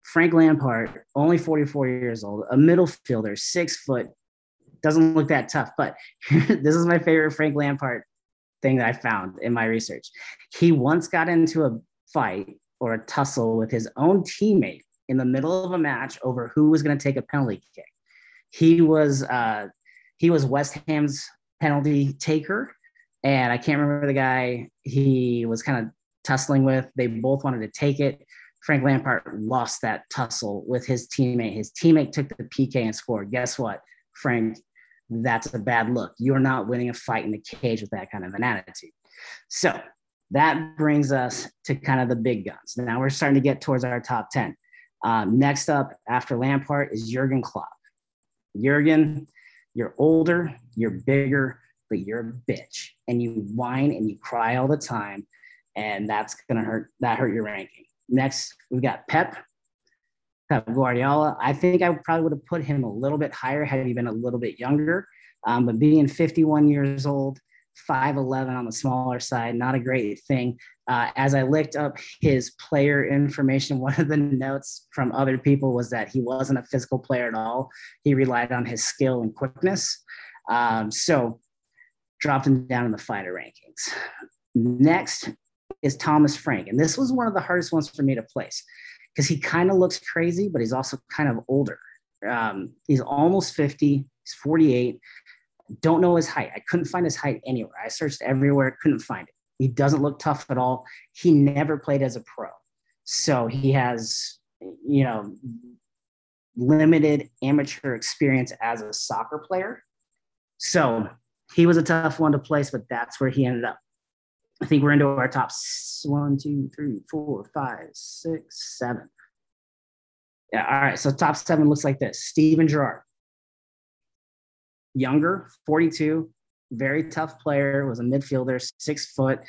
Frank Lampard, only 44 years old, a middle fielder, six foot, doesn't look that tough. But this is my favorite Frank Lampard thing that I found in my research. He once got into a fight or a tussle with his own teammate in the middle of a match over who was going to take a penalty kick. He was uh, he was West Ham's penalty taker, and I can't remember the guy he was kind of tussling with. They both wanted to take it. Frank Lampard lost that tussle with his teammate. His teammate took the PK and scored. Guess what? Frank that's a bad look. You're not winning a fight in the cage with that kind of an attitude. So that brings us to kind of the big guns. Now we're starting to get towards our top 10. Um, next up after Lampard is Jurgen Klopp. Jurgen, you're older, you're bigger, but you're a bitch and you whine and you cry all the time. And that's going to hurt, that hurt your ranking. Next, we've got Pep. Pep Guardiola. I think I probably would have put him a little bit higher had he been a little bit younger. Um, but being 51 years old, 5'11 on the smaller side, not a great thing. Uh, as I looked up his player information, one of the notes from other people was that he wasn't a physical player at all. He relied on his skill and quickness. Um, so dropped him down in the fighter rankings. Next is Thomas Frank. And this was one of the hardest ones for me to place because he kind of looks crazy, but he's also kind of older. Um, he's almost 50, he's 48. Don't know his height. I couldn't find his height anywhere. I searched everywhere, couldn't find it. He doesn't look tough at all. He never played as a pro. So he has, you know, limited amateur experience as a soccer player. So he was a tough one to place, but that's where he ended up. I think we're into our top one, two, three, four, five, six, seven. Yeah, all right. So top seven looks like this: Steven Gerrard, younger, 42, very tough player, was a midfielder, six foot,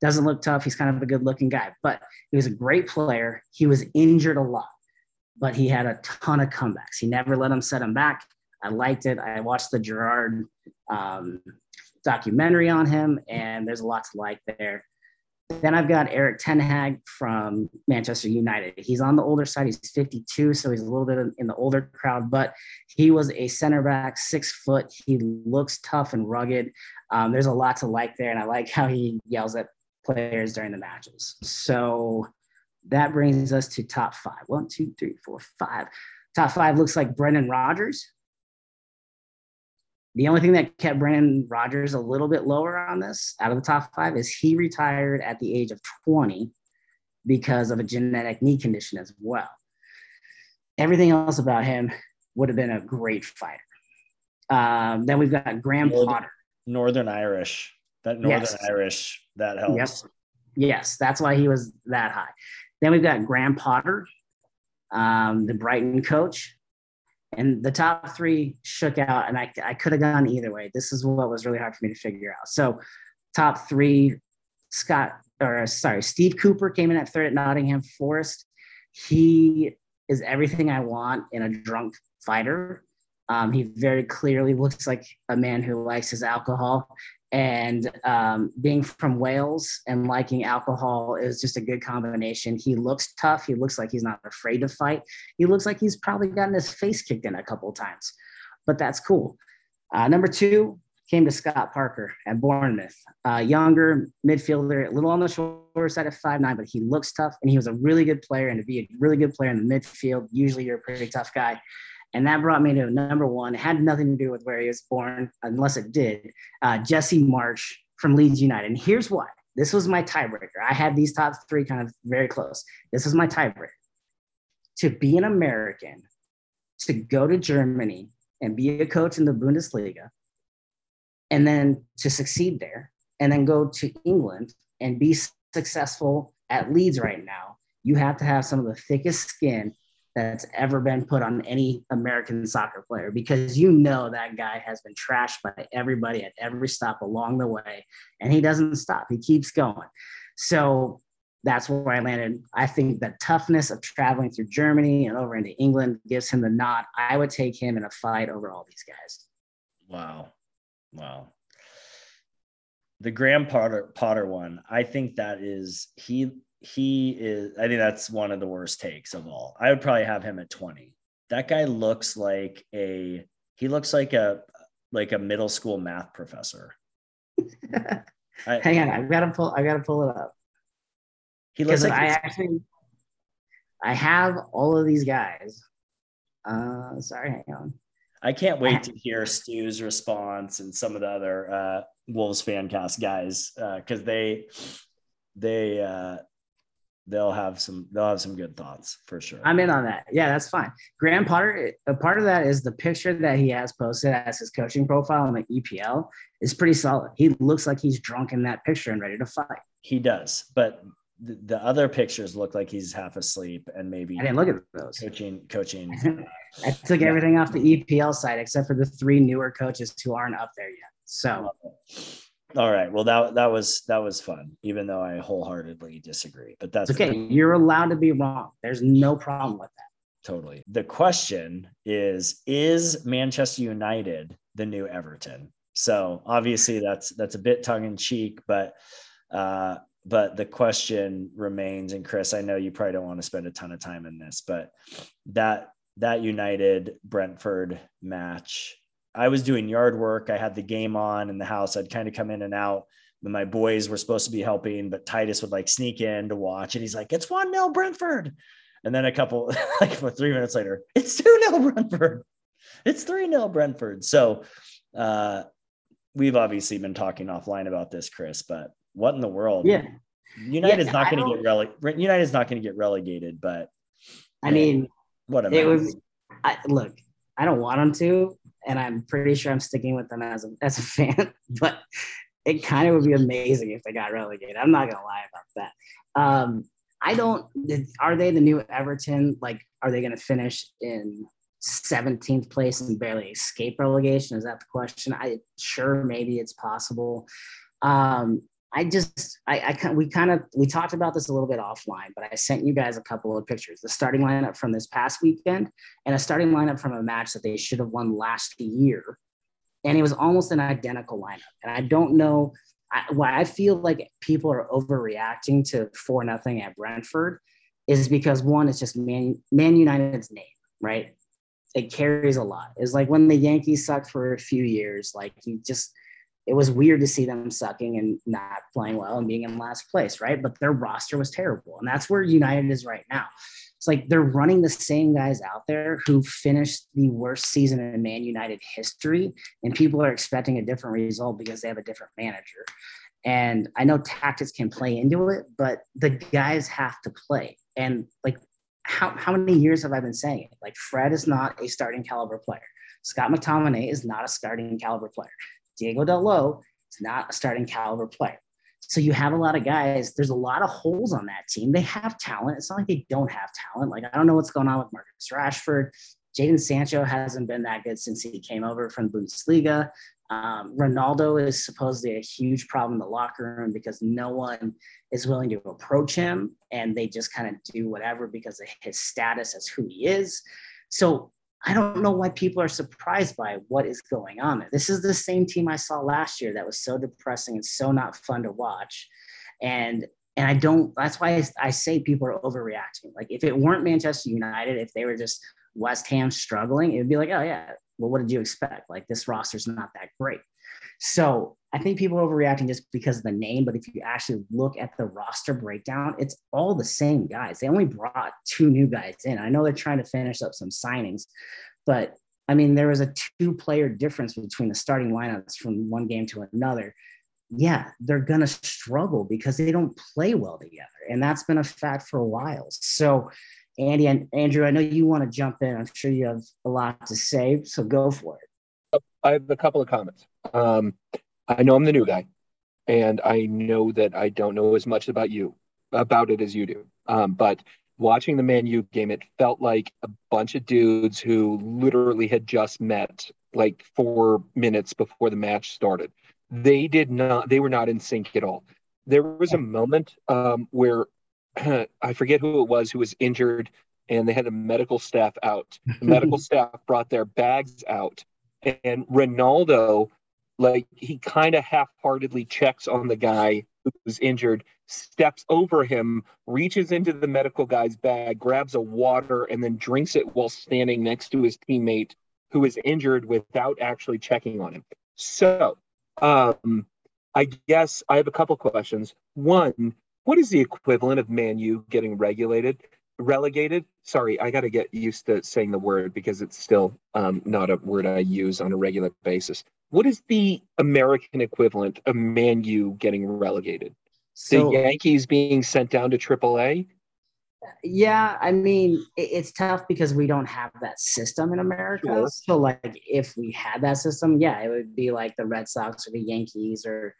doesn't look tough. He's kind of a good looking guy, but he was a great player. He was injured a lot, but he had a ton of comebacks. He never let him set him back. I liked it. I watched the Gerrard um, documentary on him, and there's a lot to like there. Then I've got Erik Ten Hag from Manchester United. He's on the older side. He's 52, so he's a little bit in the older crowd, but he was a center back, six foot. He looks tough and rugged. Um, there's a lot to like there, and I like how he yells at players during the matches. So that brings us to top five. One, two, three, four, five. Top five looks like Brendan Rodgers. The only thing that kept Brendan Rodgers a little bit lower on this out of the top five is he retired at the age of 20 because of a genetic knee condition as well. Everything else about him would have been a great fighter. Um, then we've got Graham Northern, Potter. Northern Irish. That Northern Yes. Irish, that helps. Yes. Yes, that's why he was that high. Then we've got Graham Potter, um, the Brighton coach. And the top three shook out, and I, I could have gone either way. This is what was really hard for me to figure out. So, top three, Scott, or sorry, Steve Cooper came in at third at Nottingham Forest. He is everything I want in a drunk fighter. Um, he very clearly looks like a man who likes his alcohol and um, being from Wales and liking alcohol is just a good combination. He looks tough. He looks like he's not afraid to fight. He looks like he's probably gotten his face kicked in a couple of times, but that's cool. Uh, number two came to Scott Parker at Bournemouth, uh, younger midfielder, a little on the shorter side of five nine, but he looks tough and he was a really good player. And to be a really good player in the midfield, usually you're a pretty tough guy. And that brought me to number one. It had nothing to do with where he was born, unless it did. Uh, Jesse Marsch from Leeds United. And here's why. This was my tiebreaker. I had these top three kind of very close. This is my tiebreaker. To be an American, to go to Germany and be a coach in the Bundesliga, and then to succeed there, and then go to England and be successful at Leeds right now, you have to have some of the thickest skin that's ever been put on any American soccer player because you know that guy has been trashed by everybody at every stop along the way, and he doesn't stop. He keeps going. So that's where I landed. I think the toughness of traveling through Germany and over into England gives him the nod. I would take him in a fight over all these guys. Wow. Wow. The Graham Potter Potter one, I think that is he he is I think that's one of the worst takes of all. I would probably have him at 20. That guy looks like a he looks like a like a middle school math professor. I, Hang on, I've got to pull. I got to pull it up he looks like I actually I have all of these guys. Uh, sorry, hang on. I can't wait to hear Stu's response and some of the other uh, Wolves fan cast guys uh because they they uh, they'll have some they'll have some good thoughts for sure. I'm in on that. Yeah, that's fine. Graham Potter, a part of that is the picture that he has posted as his coaching profile on the EPL is pretty solid. He looks like he's drunk in that picture and ready to fight. he does, but the, the other pictures look like he's half asleep and maybe I didn't look at those. coaching coaching. I took everything off the EPL side except for the three newer coaches who aren't up there yet. So All right, well that that was that was fun, even though I wholeheartedly disagree. But that's okay. You're allowed to be wrong. There's no problem with that. Totally. The question is is Manchester United the new Everton? So obviously that's that's a bit tongue in cheek, but uh but the question remains and Chris, I know you probably don't want to spend a ton of time in this, but that that United Brentford match, I was doing yard work, I had the game on in the house, I'd kind of come in and out. When my boys were supposed to be helping, but Titus would like sneak in to watch, and he's like, "It's one 0 Brentford," And then a couple, like for three minutes later, it's 2 0 Brentford. It's 3 0 Brentford. So uh, we've obviously been talking offline about this, Chris, but what in the world? Yeah. United's Yeah, not going to get rele- United's not going to get relegated, but I mean, what a it was. I look. I don't want them to, and I'm pretty sure I'm sticking with them as a as a fan. But it kind of would be amazing if they got relegated. I'm not gonna lie about that. Um, I don't. Are they the new Everton? Like, are they to finish in 17th place and barely escape relegation? Is that the question? I sure maybe it's possible. Um, I just, I, I we kind of, we talked about this a little bit offline, but I sent you guys a couple of pictures. The starting lineup from this past weekend and a starting lineup from a match that they should have won last year, and it was almost an identical lineup. And I don't know I, why I feel like people are overreacting to four nothing at Brentford is because one, it's just Man, Man United's name, right? It carries a lot. It's like when the Yankees sucked for a few years, like you just it was weird to see them sucking and not playing well and being in last place, right? But their roster was terrible. And that's where United is right now. It's like they're running the same guys out there who finished the worst season in Man United history, and people are expecting a different result because they have a different manager. And I know tactics can play into it, but the guys have to play. And like, how, how many years have I been saying it? Like, Fred is not a starting caliber player. Scott McTominay is not a starting caliber player. Diego Dalot is not a starting caliber player. So you have a lot of guys. There's a lot of holes on that team. They have talent. It's not like they don't have talent. Like I don't know what's going on with Marcus Rashford. Jadon Sancho hasn't been that good since he came over from Bundesliga. Um, Ronaldo is supposedly a huge problem in the locker room because no one is willing to approach him and they just kind of do whatever because of his status as who he is. So I don't know why people are surprised by what is going on there. This is the same team I saw last year that was so depressing and so not fun to watch. And and I don't that's why I, say people are overreacting. Like if it weren't Manchester United, if they were just West Ham struggling, it would be like, oh yeah, well, what did you expect? Like this roster's not that great. So I think people are overreacting just because of the name, but if you actually look at the roster breakdown, it's all the same guys. They only brought two new guys in. I know they're trying to finish up some signings, but I mean, there was a two player difference between the starting lineups from one game to another. Yeah, they're going to struggle because they don't play well together. And that's been a fact for a while. So, Andy and Andrew, I know you want to jump in. I'm sure you have a lot to say. So go for it. I have a couple of comments. Um, I know I'm the new guy, and I know that I don't know as much about you about it as you do. Um, but watching the Man U game, it felt like a bunch of dudes who literally had just met like four minutes before the match started. They did not. They were not in sync at all. There was a moment um, where I forget who it was who was injured, and they had the medical staff out. The medical staff brought their bags out, and Ronaldo like he kind of half-heartedly checks on the guy who's injured steps over him reaches into the medical guy's bag grabs a water and then drinks it while standing next to his teammate who is injured without actually checking on him. So um i guess i have a couple questions. One what is the equivalent of man u getting regulated relegated sorry i got to get used to saying the word because it's still um, not a word i use on a regular basis what is the American equivalent of Man U getting relegated? So, the Yankees being sent down to AAA? Yeah, I mean, it's tough because we don't have that system in America. Sure. So, like, if we had that system, yeah, it would be like the Red Sox or the Yankees or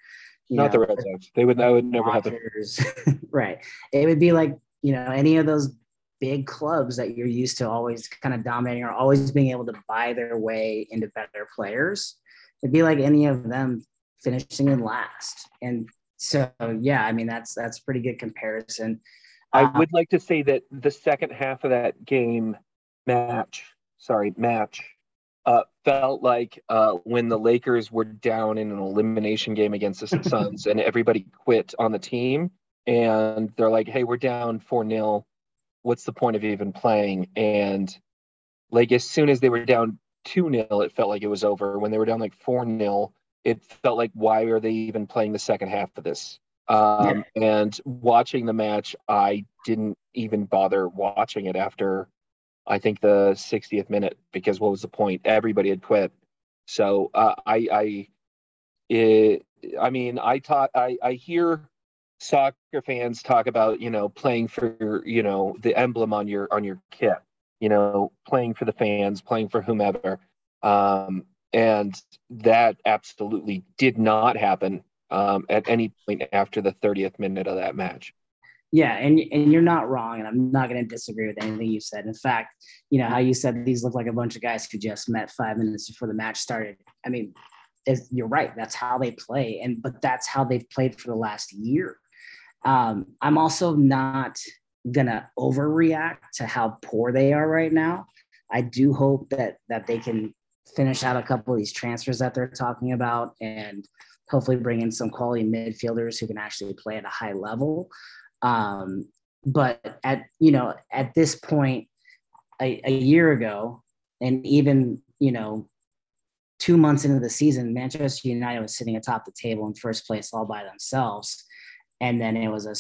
not know, the Red Sox. They would that would never happen. right. It would be like you know any of those big clubs that you're used to always kind of dominating or always being able to buy their way into better players it'd be like any of them finishing in last. And so, yeah, I mean, that's that's pretty good comparison. I uh, would like to say that the second half of that game match, sorry, match, uh, felt like uh, when the Lakers were down in an elimination game against the Suns and everybody quit on the team. And they're like, hey, we're down 4 0. What's the point of even playing? And like, as soon as they were down 2 0, it felt like it was over. When they were down like 4 0, it felt like, why are they even playing the second half of this? Um, yeah. And watching the match, I didn't even bother watching it after, I think, the 60th minute because what was the point? Everybody had quit. So uh, I, I, it, I mean, I taught, I, I hear soccer fans talk about, you know, playing for, you know, the emblem on your on your kit you know, playing for the fans, playing for whomever. Um, and that absolutely did not happen um, at any point after the 30th minute of that match. Yeah, and and you're not wrong, and I'm not going to disagree with anything you said. In fact, you know how you said these look like a bunch of guys who just met five minutes before the match started. I mean, you're right. That's how they play, and but that's how they've played for the last year. Um, I'm also not gonna overreact to how poor they are right now. I do hope that that they can finish out a couple of these transfers that they're talking about and hopefully bring in some quality midfielders who can actually play at a high level. Um, but at you know at this point, a, a year ago, and even you know two months into the season, Manchester United was sitting atop the table in first place all by themselves and then it was a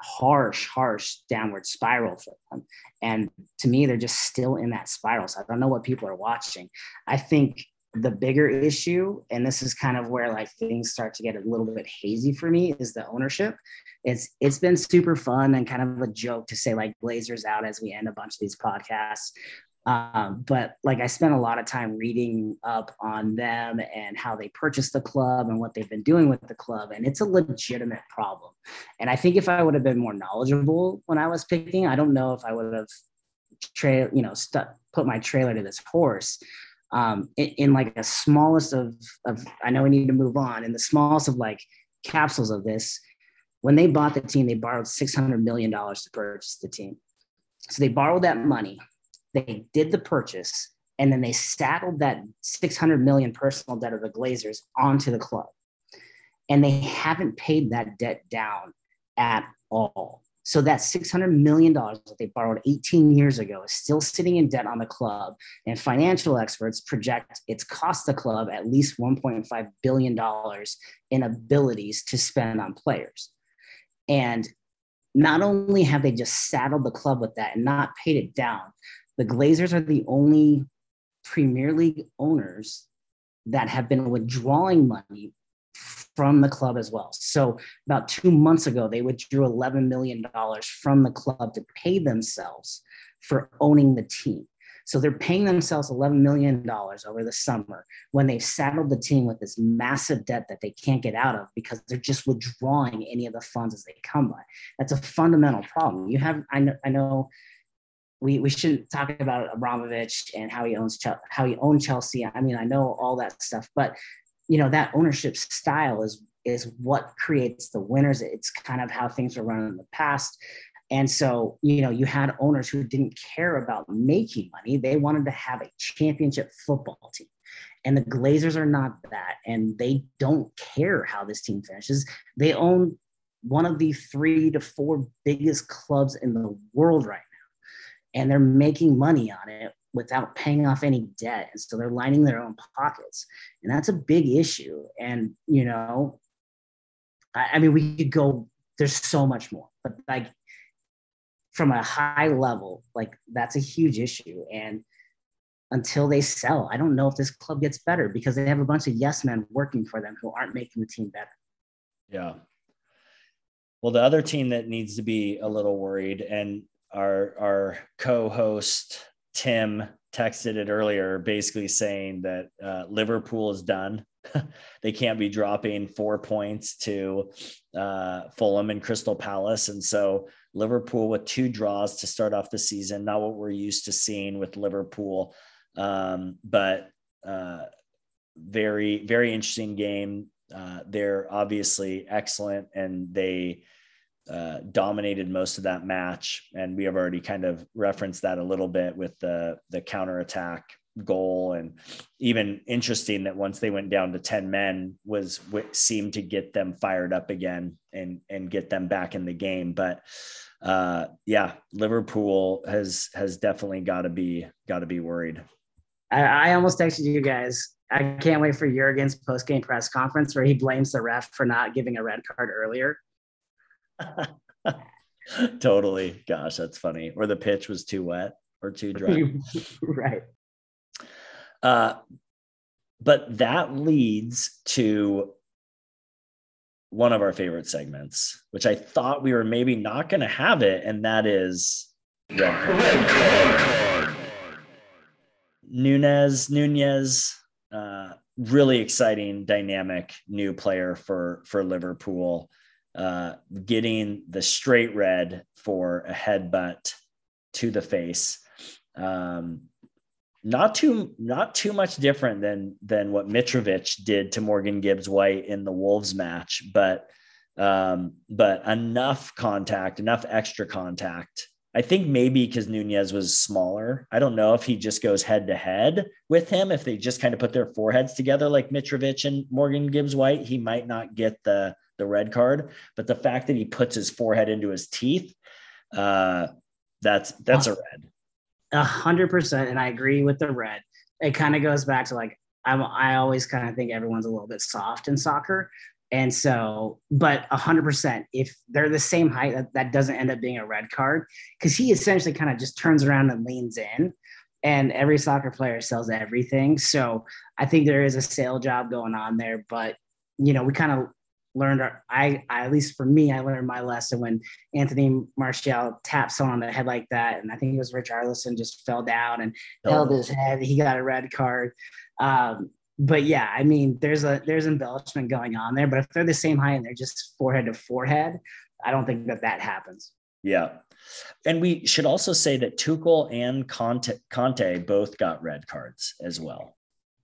harsh harsh downward spiral for them. And to me they're just still in that spiral. So i don't know what people are watching. I think the bigger issue and this is kind of where like things start to get a little bit hazy for me is the ownership. It's it's been super fun and kind of a joke to say like Glazers out as we end a bunch of these podcasts um, but like I spent a lot of time reading up on them and how they purchased the club and what they've been doing with the club. And it's a legitimate problem. And I think if I would have been more knowledgeable when I was picking, I don't know if I would have trail, you know, put my trailer to this horse. Um, in, in like the smallest of, of, I know we need to move on in the smallest of like capsules of this, when they bought the team, they borrowed $600 million to purchase the team. So they borrowed that money they did the purchase and then they saddled that 600 million personal debt of the Glazers onto the club. And they haven't paid that debt down at all. So that $600 million that they borrowed 18 years ago is still sitting in debt on the club. And financial experts project it's cost the club at least $1.5 billion in abilities to spend on players. And not only have they just saddled the club with that and not paid it down, the Glazers are the only Premier League owners that have been withdrawing money from the club as well. So about two months ago, they withdrew $11 million from the club to pay themselves for owning the team. So they're paying themselves $11 million over the summer when they've saddled the team with this massive debt that they can't get out of because they're just withdrawing any of the funds as they come by. That's a fundamental problem. You have, I know, I know we, we shouldn't talk about Abramovich and how he owns how he owned Chelsea. I mean, I know all that stuff, but you know that ownership style is is what creates the winners. It's kind of how things were run in the past. And so, you know, you had owners who didn't care about making money. They wanted to have a championship football team. And the Glazers are not that. And they don't care how this team finishes. They own one of the three to four biggest clubs in the world right and they're making money on it without paying off any debt. And so they're lining their own pockets. And that's a big issue. And, you know, I, I mean, we could go, there's so much more, but like from a high level, like that's a huge issue. And until they sell, I don't know if this club gets better because they have a bunch of yes men working for them who aren't making the team better. Yeah. Well, the other team that needs to be a little worried, and our our co-host Tim texted it earlier, basically saying that uh, Liverpool is done. they can't be dropping four points to uh, Fulham and Crystal Palace, and so Liverpool with two draws to start off the season. Not what we're used to seeing with Liverpool, um, but uh, very very interesting game. Uh, they're obviously excellent, and they uh, dominated most of that match, and we have already kind of referenced that a little bit with the the counterattack goal, and even interesting that once they went down to ten men was what seemed to get them fired up again and and get them back in the game. But uh, yeah, Liverpool has has definitely got to be got to be worried. I, I almost texted you guys I can't wait for Jurgen's post game press conference where he blames the ref for not giving a red card earlier. totally. Gosh, that's funny. Or the pitch was too wet or too dry. right. Uh, but that leads to one of our favorite segments, which I thought we were maybe not going to have it, and that is red card. Nunez, Nunez, uh, really exciting, dynamic new player for for Liverpool. Uh, getting the straight red for a headbutt to the face. Um, not too not too much different than than what Mitrovic did to Morgan Gibbs White in the Wolves match, but um, but enough contact, enough extra contact. I think maybe because Nunez was smaller. I don't know if he just goes head to head with him. If they just kind of put their foreheads together like Mitrovic and Morgan Gibbs White, he might not get the the red card. But the fact that he puts his forehead into his teeth, uh, that's that's a red. A hundred percent, and I agree with the red. It kind of goes back to like I'm. I always kind of think everyone's a little bit soft in soccer, and so, but a hundred percent, if they're the same height, that, that doesn't end up being a red card because he essentially kind of just turns around and leans in, and every soccer player sells everything. So I think there is a sale job going on there, but you know, we kind of learned our, I, I, at least for me, I learned my lesson when Anthony Martial tapped someone on the head like that. And I think it was Richarlison just fell down and oh. held his head. He got a red card. Um, but yeah, I mean, there's a, there's embellishment going on there, but if they're the same height and they're just forehead to forehead, I don't think that that happens. Yeah. And we should also say that Tuchel and Conte, Conte both got red cards as well.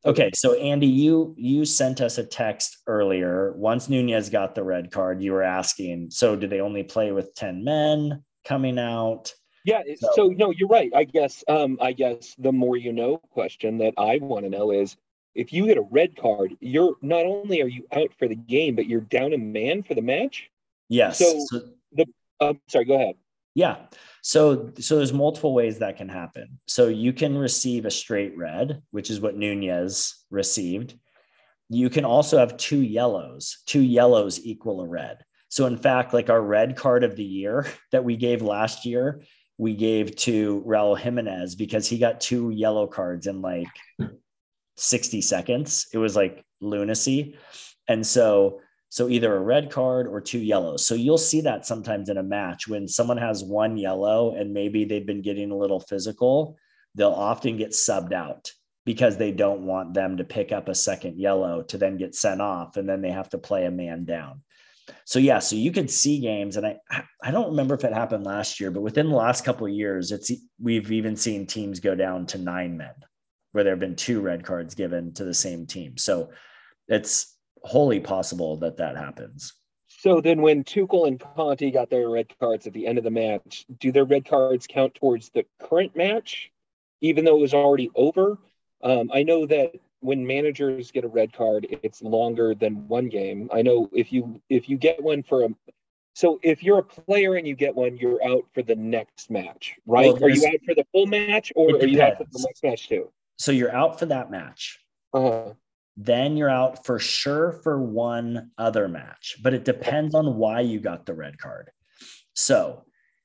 Okay, so Andy, you you sent us a text earlier. Once Nunez got the red card, you were asking, so do they only play with 10 men coming out? Yeah, so, so no, you're right. I guess um I guess the more you know question that I want to know is if you get a red card, you're not only are you out for the game, but you're down a man for the match. Yes. So, so the um, sorry, go ahead. Yeah. So so there's multiple ways that can happen. So you can receive a straight red, which is what Nunez received. You can also have two yellows. Two yellows equal a red. So in fact, like our red card of the year that we gave last year, we gave to Raul Jimenez because he got two yellow cards in like 60 seconds. It was like lunacy. And so so either a red card or two yellows. So you'll see that sometimes in a match when someone has one yellow and maybe they've been getting a little physical, they'll often get subbed out because they don't want them to pick up a second yellow to then get sent off and then they have to play a man down. So yeah, so you could see games and I I don't remember if it happened last year, but within the last couple of years it's we've even seen teams go down to 9 men where there have been two red cards given to the same team. So it's wholly possible that that happens. So then, when Tuchel and Conte got their red cards at the end of the match, do their red cards count towards the current match, even though it was already over? Um, I know that when managers get a red card, it's longer than one game. I know if you if you get one for a so if you're a player and you get one, you're out for the next match, right? Well, are you out for the full match, or are you out for the next match too? So you're out for that match. Uh-huh then you're out for sure for one other match but it depends on why you got the red card. So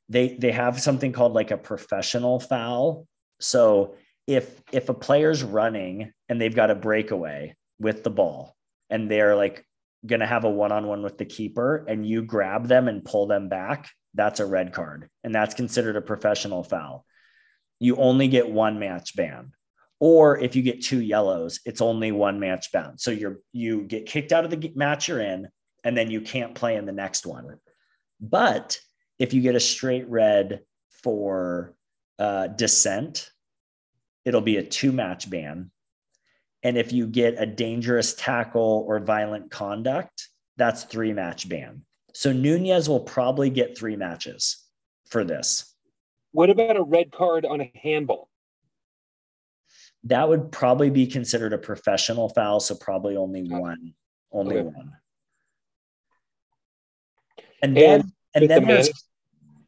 they they have something called like a professional foul. So if if a player's running and they've got a breakaway with the ball and they're like going to have a one-on-one with the keeper and you grab them and pull them back that's a red card. And that's considered a professional foul. You only get one match ban or if you get two yellows, it's only one match bound. So you're you get kicked out of the match you're in, and then you can't play in the next one. But if you get a straight red for uh, dissent, it'll be a two match ban. And if you get a dangerous tackle or violent conduct, that's three match ban. So Nunez will probably get three matches for this. What about a red card on a handball? That would probably be considered a professional foul. So probably only one, only okay. one. And then, and, and then the there's,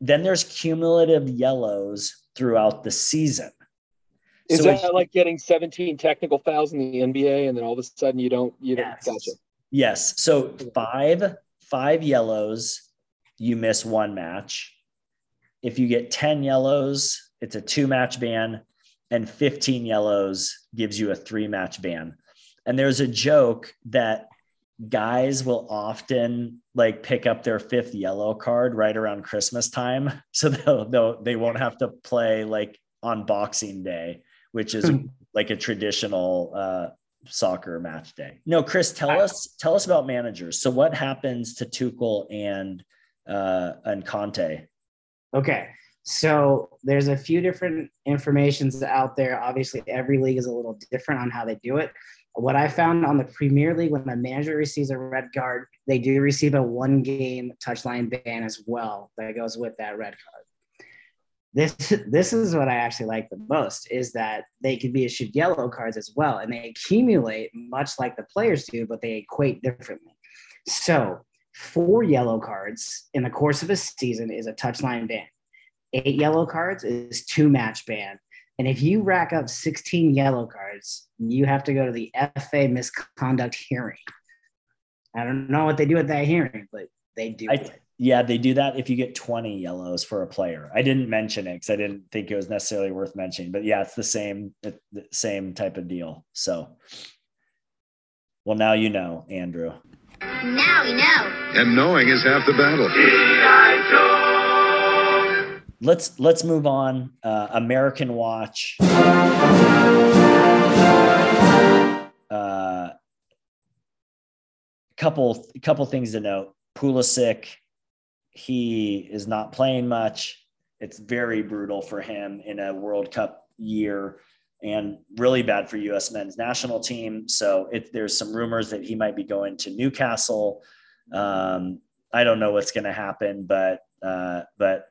then there's cumulative yellows throughout the season. Is so that like getting 17 technical fouls in the NBA and then all of a sudden you don't, you don't, yes. gotcha. Yes. So five, five yellows, you miss one match. If you get 10 yellows, it's a two match ban and 15 yellows gives you a three match ban. And there's a joke that guys will often like pick up their fifth yellow card right around Christmas time. So they'll, they'll they won't have to play like on Boxing Day, which is hmm. like a traditional uh, soccer match day. No, Chris, tell us tell us about managers. So what happens to Tuchel and uh and Conte? Okay. So there's a few different informations out there. Obviously, every league is a little different on how they do it. What I found on the Premier League, when a manager receives a red card, they do receive a one game touchline ban as well that goes with that red card. This this is what I actually like the most is that they can be issued yellow cards as well, and they accumulate much like the players do, but they equate differently. So four yellow cards in the course of a season is a touchline ban. Eight yellow cards is two match ban. And if you rack up 16 yellow cards, you have to go to the FA misconduct hearing. I don't know what they do at that hearing, but they do. I, yeah, they do that if you get 20 yellows for a player. I didn't mention it because I didn't think it was necessarily worth mentioning, but yeah, it's the same, the same type of deal. So, well, now you know, Andrew. Now we know. And knowing is half the battle. Let's let's move on. Uh, American Watch. Uh, couple couple things to note. Pulisic, he is not playing much. It's very brutal for him in a World Cup year and really bad for U.S. men's national team. So it, there's some rumors that he might be going to Newcastle. Um, I don't know what's going to happen, but uh, but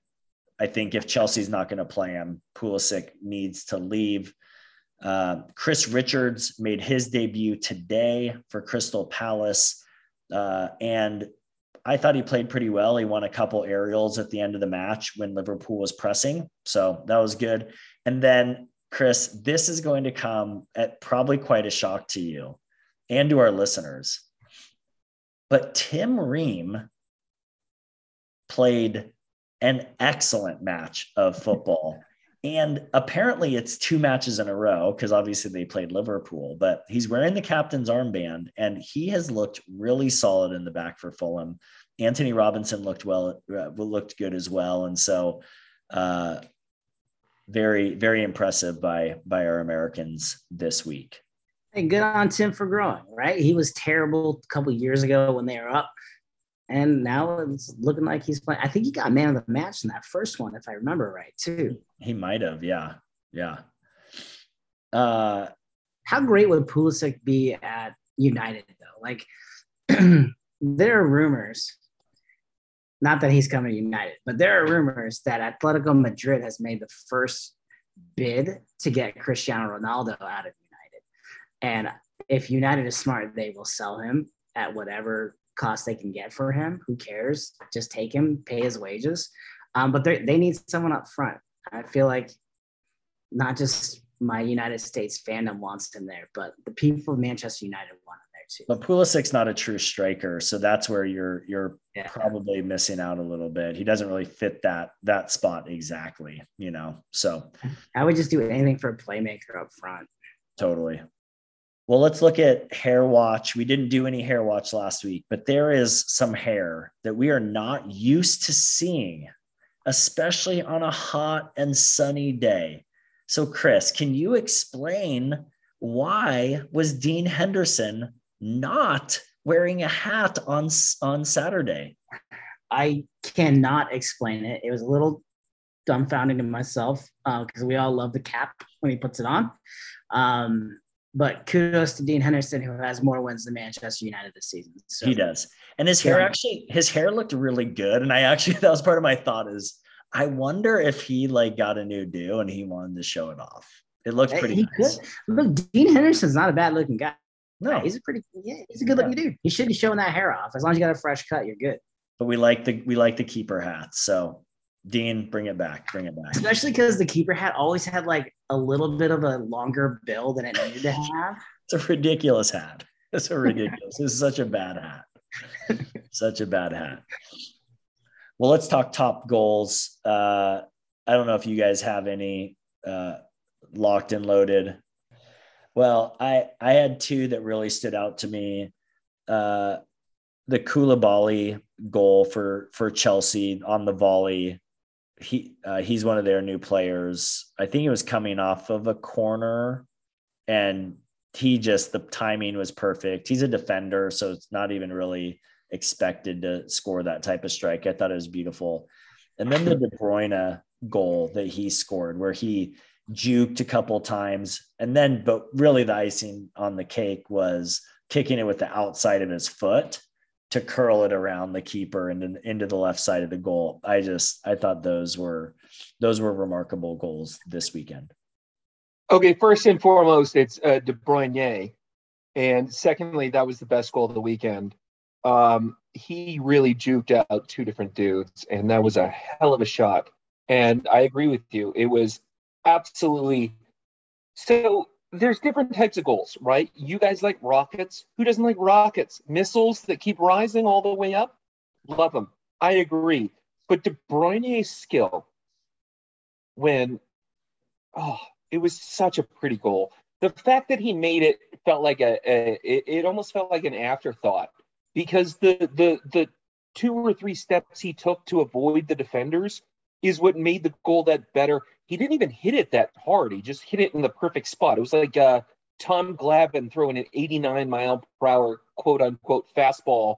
I think if Chelsea's not going to play him, Pulisic needs to leave. Uh, Chris Richards made his debut today for Crystal Palace, uh, and I thought he played pretty well. He won a couple aerials at the end of the match when Liverpool was pressing, so that was good. And then Chris, this is going to come at probably quite a shock to you and to our listeners. But Tim Ream played an excellent match of football. And apparently it's two matches in a row because obviously they played Liverpool, but he's wearing the captain's armband and he has looked really solid in the back for Fulham. Antonee Robinson looked well, uh, looked good as well. And so, uh, very very impressive by by our Americans this week. Hey, good on Tim for growing, right? He was terrible a couple years ago when they were up, and now it's looking like he's playing. I think he got man of the match in that first one, if I remember right, too. He might have, yeah, yeah. Uh, how great would Pulisic be at United though? Like, there are rumors not that he's coming to United, but there are rumors that Atletico Madrid has made the first bid to get Cristiano Ronaldo out of United. And if United is smart, they will sell him at whatever cost they can get for him. Who cares? Just take him, pay his wages. Um, but they need someone up front. I feel like not just my United States fandom wants him there, but the people of Manchester United want him there too. But Pulisic's not a true striker, so that's where you're you're yeah. probably missing out a little bit. He doesn't really fit that that spot exactly, you know. So I would just do anything for a playmaker up front. Totally. Well, let's look at hair watch. We didn't do any hair watch last week, but there is some hair that we are not used to seeing, especially on a hot and sunny day. So, Chris, can you explain why was Dean Henderson not wearing a hat on on Saturday. I cannot explain it. It was a little dumbfounding to myself because uh, we all love the cap when he puts it on. Um, but kudos to Dean Henderson, who has more wins than Manchester United this season. So, he does, and his hair yeah. actually his hair looked really good. And I actually that was part of my thought is I wonder if he like got a new do and he wanted to show it off. It looked pretty. He nice. could. Look, Dean Henderson's not a bad looking guy. No, he's a pretty yeah, he's a good looking yeah. dude. He should be showing that hair off. As long as you got a fresh cut, you're good. But we like the we like the keeper hat. So Dean, bring it back. Bring it back. Especially because the keeper hat always had like a little bit of a longer bill than it needed to have. it's a ridiculous hat. It's a ridiculous. it's such a bad hat. such a bad hat. Well, let's talk top goals. Uh, I don't know if you guys have any uh, locked and loaded. Well, I I had two that really stood out to me. Uh, the Koulibaly goal for for Chelsea on the volley. He uh, he's one of their new players. I think he was coming off of a corner, and he just the timing was perfect. He's a defender, so it's not even really expected to score that type of strike. I thought it was beautiful. And then the De Bruyne goal that he scored, where he juked a couple times, and then but really the icing on the cake was kicking it with the outside of his foot to curl it around the keeper and into the left side of the goal. I just I thought those were those were remarkable goals this weekend. Okay, first and foremost, it's uh, De Bruyne, and secondly, that was the best goal of the weekend. Um, he really juked out two different dudes, and that was a hell of a shot. And I agree with you; it was absolutely. So there's different types of goals, right? You guys like rockets. Who doesn't like rockets? Missiles that keep rising all the way up. Love them. I agree. But De Bruyne's skill when oh it was such a pretty goal. The fact that he made it felt like a, a it, it almost felt like an afterthought because the the the two or three steps he took to avoid the defenders is what made the goal that better. He didn't even hit it that hard. He just hit it in the perfect spot. It was like uh, Tom Glavine throwing an 89 mile per hour quote unquote fastball,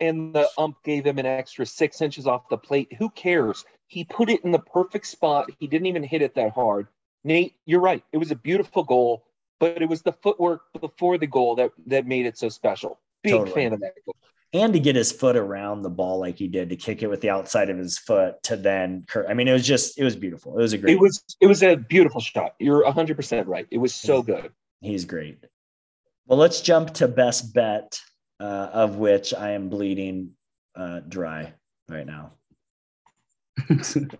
and the ump gave him an extra six inches off the plate. Who cares? He put it in the perfect spot. He didn't even hit it that hard. Nate, you're right. It was a beautiful goal, but it was the footwork before the goal that that made it so special. Big totally. fan of that goal. And to get his foot around the ball like he did, to kick it with the outside of his foot, to then, I mean, it was just, it was beautiful. It was a great. It was, it was a beautiful shot. You're 100 percent right. It was so good. He's great. Well, let's jump to best bet, uh, of which I am bleeding uh, dry right now.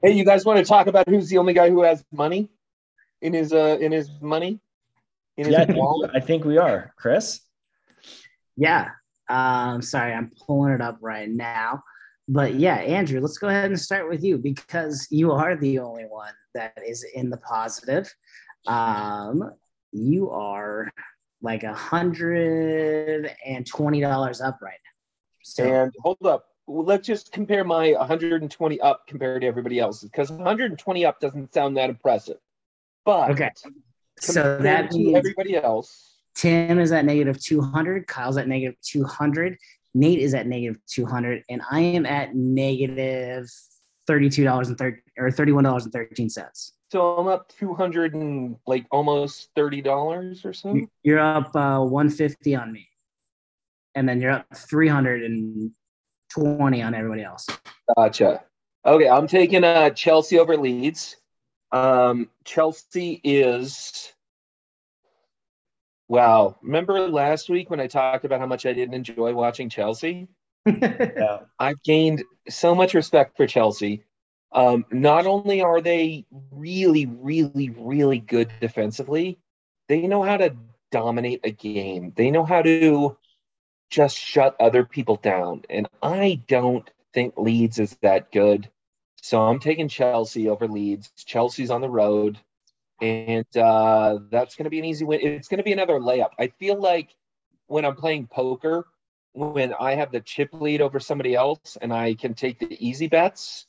hey, you guys want to talk about who's the only guy who has money? in his uh in his money? In his yeah, I think, I think, we are, Chris. Yeah. Um, sorry, I'm pulling it up right now. But yeah, Andrew, let's go ahead and start with you because you are the only one that is in the positive. Um, you are like a hundred and twenty dollars up right now. So, and hold up, let's just compare my 120 up compared to everybody else because 120 up doesn't sound that impressive. But okay, so that means everybody else. Tim is at negative 200. Kyle's at negative 200. Nate is at negative 200, and I am at negative thirty-two dollars and thirty or thirty-one dollars and thirteen cents. So I'm up two hundred and like almost thirty dollars or so. You're up uh, one fifty on me, and then you're up three hundred and twenty on everybody else. Gotcha. Okay, I'm taking uh, Chelsea over Leeds. Um, Chelsea is. Wow. Remember last week when I talked about how much I didn't enjoy watching Chelsea? yeah. I've gained so much respect for Chelsea. Um, not only are they really, really, really good defensively, they know how to dominate a game. They know how to just shut other people down. And I don't think Leeds is that good. So I'm taking Chelsea over Leeds. Chelsea's on the road, and uh, that's going to be an easy win. It's going to be another layup. I feel like when I'm playing poker, when I have the chip lead over somebody else and I can take the easy bets,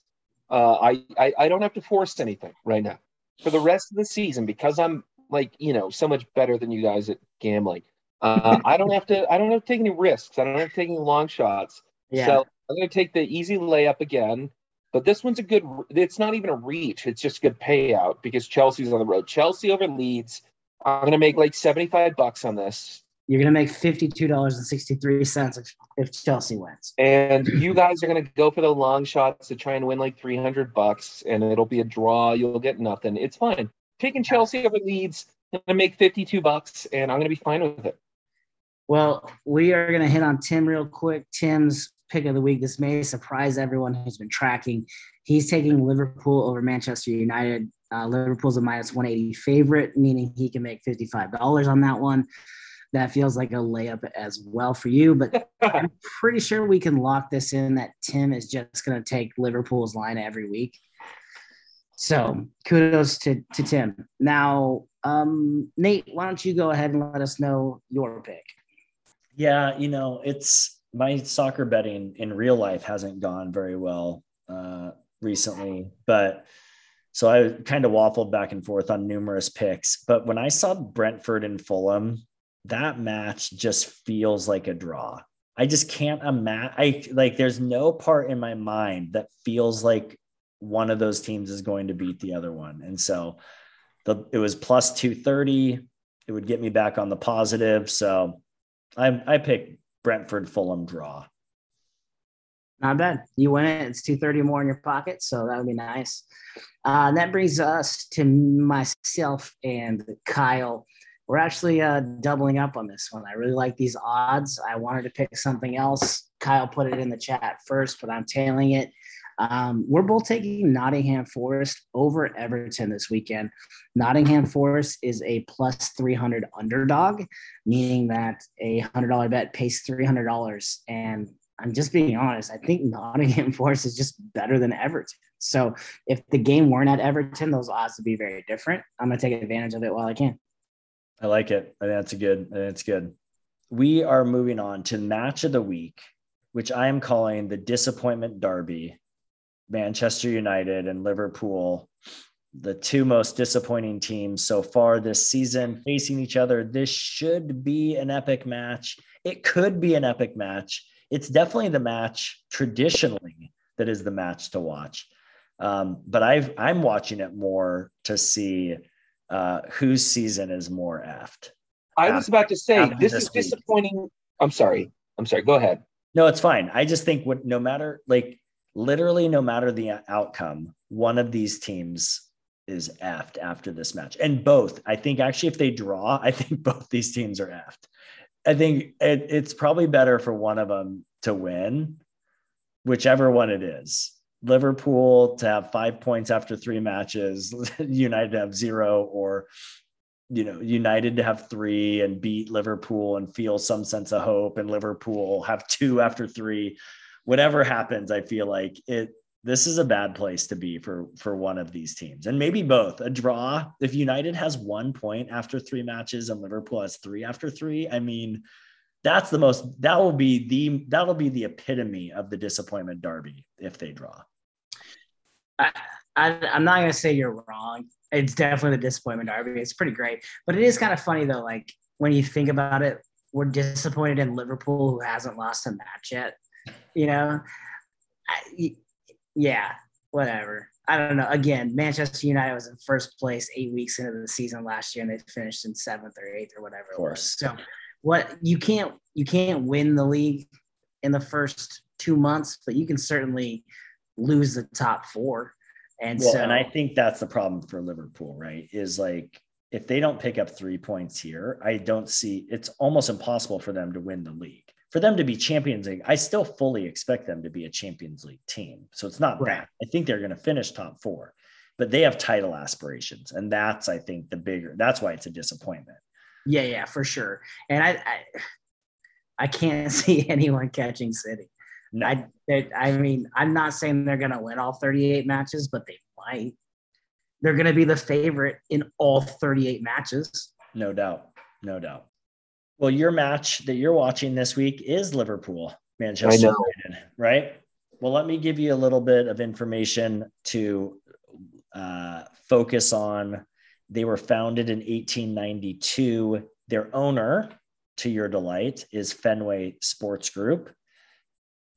uh, I, I I don't have to force anything right now for the rest of the season because I'm like you know so much better than you guys at gambling. Uh, I don't have to I don't have to take any risks. I don't have to take any long shots. Yeah. So I'm going to take the easy layup again. But this one's a good. It's not even a reach. It's just a good payout because Chelsea's on the road. Chelsea over Leeds. I'm gonna make like 75 bucks on this. You're gonna make $52.63 if, if Chelsea wins. And you guys are gonna go for the long shots to try and win like 300 bucks, and it'll be a draw. You'll get nothing. It's fine. Taking Chelsea over Leeds. I'm gonna make 52 bucks, and I'm gonna be fine with it. Well, we are gonna hit on Tim real quick. Tim's pick of the week. This may surprise everyone who's been tracking. He's taking Liverpool over Manchester United. Uh, Liverpool's a minus 180 favorite, meaning he can make $55 on that one. That feels like a layup as well for you, but I'm pretty sure we can lock this in that Tim is just going to take Liverpool's line every week. So kudos to, to Tim. Now, um, Nate, why don't you go ahead and let us know your pick? Yeah, you know, it's my soccer betting in real life hasn't gone very well uh, recently, but so I kind of waffled back and forth on numerous picks. But when I saw Brentford and Fulham that match just feels like a draw. I just can't imagine. I like there's no part in my mind that feels like one of those teams is going to beat the other one. And so the it was plus 230. It would get me back on the positive. So I I pick Brentford Fulham draw. Not bad. You win it. It's 230 more in your pocket. So that would be nice. Uh, that brings us to myself and Kyle. We're actually uh, doubling up on this one. I really like these odds. I wanted to pick something else. Kyle put it in the chat first, but I'm tailing it. Um, we're both taking Nottingham Forest over Everton this weekend. Nottingham Forest is a plus 300 underdog, meaning that a $100 bet pays $300. And I'm just being honest. I think Nottingham Forest is just better than Everton. So if the game weren't at Everton, those odds would be very different. I'm going to take advantage of it while I can. I like it. I think that's a good. It's good. We are moving on to match of the week, which I am calling the disappointment derby. Manchester United and Liverpool, the two most disappointing teams so far this season, facing each other. This should be an epic match. It could be an epic match it's definitely the match traditionally that is the match to watch. Um, but I've I'm watching it more to see uh, whose season is more effed. I was about to say this, this is week. disappointing. I'm sorry. I'm sorry. Go ahead. No, it's fine. I just think what no matter like literally no matter the outcome, one of these teams is effed after this match. And both, I think actually if they draw, I think both these teams are effed. I think it, it's probably better for one of them to win, whichever one it is. Liverpool to have five points after three matches, United to have zero, or you know, United to have three and beat Liverpool and feel some sense of hope, and Liverpool have two after three. Whatever happens, I feel like it this is a bad place to be for for one of these teams and maybe both. A draw if united has one point after three matches and liverpool has three after three i mean that's the most that will be the that'll be the epitome of the disappointment derby if they draw. I, I i'm not going to say you're wrong. It's definitely the disappointment derby. It's pretty great. But it is kind of funny though like when you think about it we're disappointed in liverpool who hasn't lost a match yet you know I, yeah, whatever. I don't know. Again, Manchester United was in first place eight weeks into the season last year, and they finished in seventh or eighth or whatever. Of course. So, what you can't you can't win the league in the first two months, but you can certainly lose the top four. And well, so, and I think that's the problem for Liverpool, right? Is like if they don't pick up three points here, I don't see it's almost impossible for them to win the league for them to be Champions League, I still fully expect them to be a Champions League team. So it's not right. that. I think they're going to finish top four, but they have title aspirations. And that's, I think, the bigger, that's why it's a disappointment. Yeah, yeah, for sure. And I, I, I can't see anyone catching City. No. I, I mean, I'm not saying they're going to win all 38 matches, but they might. They're going to be the favorite in all 38 matches. No doubt. No doubt. Well, your match that you're watching this week is Liverpool, Manchester United, right? Well, let me give you a little bit of information to uh, focus on. They were founded in 1892. Their owner, to your delight, is Fenway Sports Group.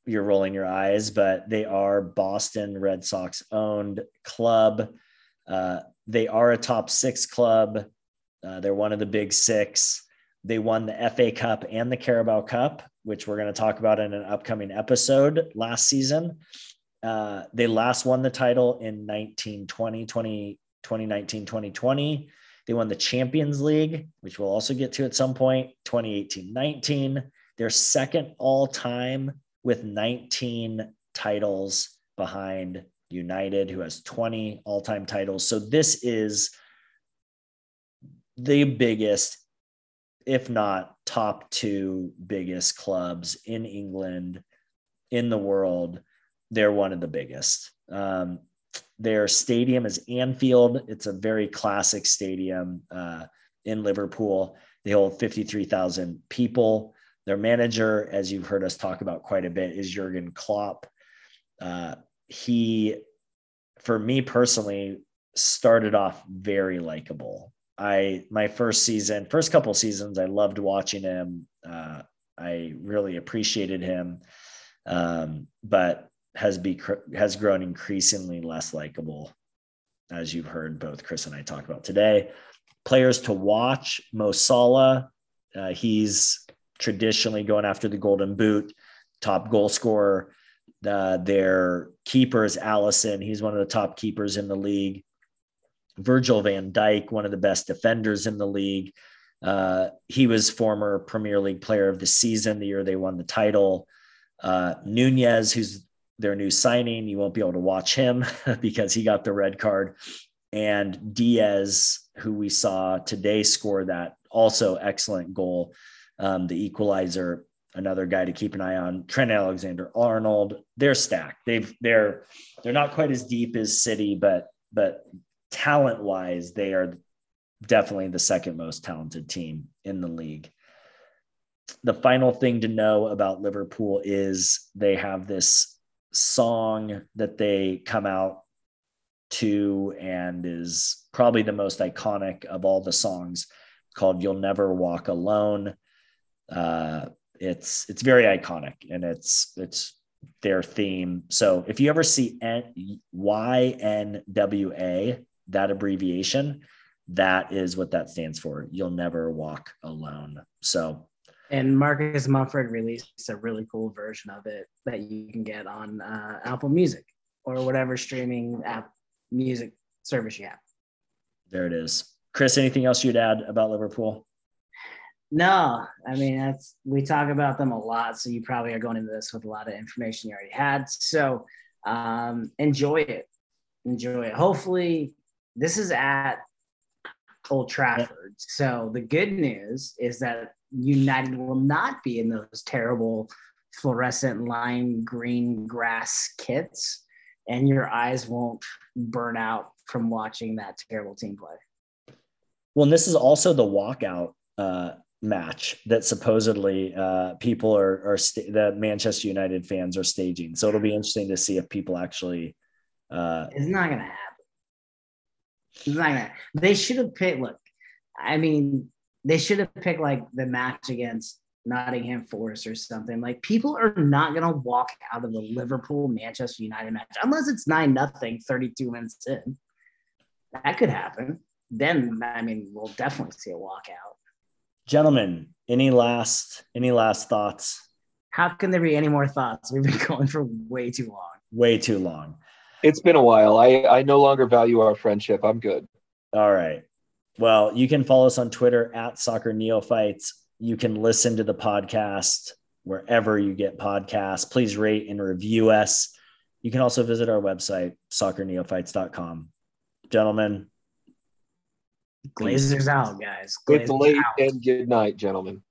You're rolling your eyes, but they are Boston Red Sox owned club. Uh, they are a top six club. Uh, they're one of the big six. They won the FA Cup and the Carabao Cup, which we're going to talk about in an upcoming episode last season. Uh, they last won the title in 1920, 20, 2019, 2020. They won the Champions League, which we'll also get to at some point, 2018 19. They're second all time with 19 titles behind United, who has 20 all time titles. So this is the biggest if not top two biggest clubs in England, in the world. They're one of the biggest. Um, their stadium is Anfield. It's a very classic stadium uh, in Liverpool. They hold 53,000 people. Their manager, as you've heard us talk about quite a bit, is Jurgen Klopp. Uh, he, for me personally, started off very likable. I my first season, first couple seasons, I loved watching him. Uh, I really appreciated him, um, but has be has grown increasingly less likable, as you've heard both Chris and I talk about today. Players to watch: Mo Salah. Uh, he's traditionally going after the Golden Boot, top goal scorer. Uh, their keeper is Alisson. He's one of the top keepers in the league. Virgil van Dijk, one of the best defenders in the league. Uh, he was former Premier League Player of the Season the year they won the title. Uh, Nunez, who's their new signing, you won't be able to watch him because he got the red card. And Diaz, who we saw today score that also excellent goal, um, the equalizer. Another guy to keep an eye on. Trent Alexander Arnold. They're stacked. They've they're they're not quite as deep as City, but but talent wise, they are definitely the second most talented team in the league. The final thing to know about Liverpool is they have this song that they come out to and is probably the most iconic of all the songs called You'll Never Walk Alone. Uh, it's it's very iconic and it's it's their theme. So if you ever see N- YNWA, that abbreviation, that is what that stands for. You'll never walk alone. So, and Marcus Mumford released a really cool version of it that you can get on uh, Apple Music or whatever streaming app music service you have. There it is. Chris, anything else you'd add about Liverpool? No, I mean that's we talk about them a lot, so you probably are going into this with a lot of information you already had. So um, enjoy it, enjoy it. Hopefully, this is at Old Trafford. So the good news is that United will not be in those terrible fluorescent lime green grass kits, and your eyes won't burn out from watching that terrible team play. Well, and this is also the walkout uh, match that supposedly uh, people are, are st- the Manchester United fans are staging. So it'll be interesting to see if people actually. Uh, it's not going to happen. It's not gonna. They should have picked. Look, I mean, they should have picked like the match against Nottingham Forest or something. Like people are not gonna walk out of the Liverpool Manchester United match unless it's nine nothing, 32 minutes in. That could happen. Then I mean, we'll definitely see a walkout. Gentlemen, any last any last thoughts? How can there be any more thoughts? We've been going for way too long. Way too long. It's been a while. I I no longer value our friendship. I'm good. All right. Well, you can follow us on Twitter at Soccer Neophytes. You can listen to the podcast wherever you get podcasts. Please rate and review us. You can also visit our website, soccerneophytes.com. Gentlemen, Glazers out, guys. Glazers it's late out. and good night, gentlemen.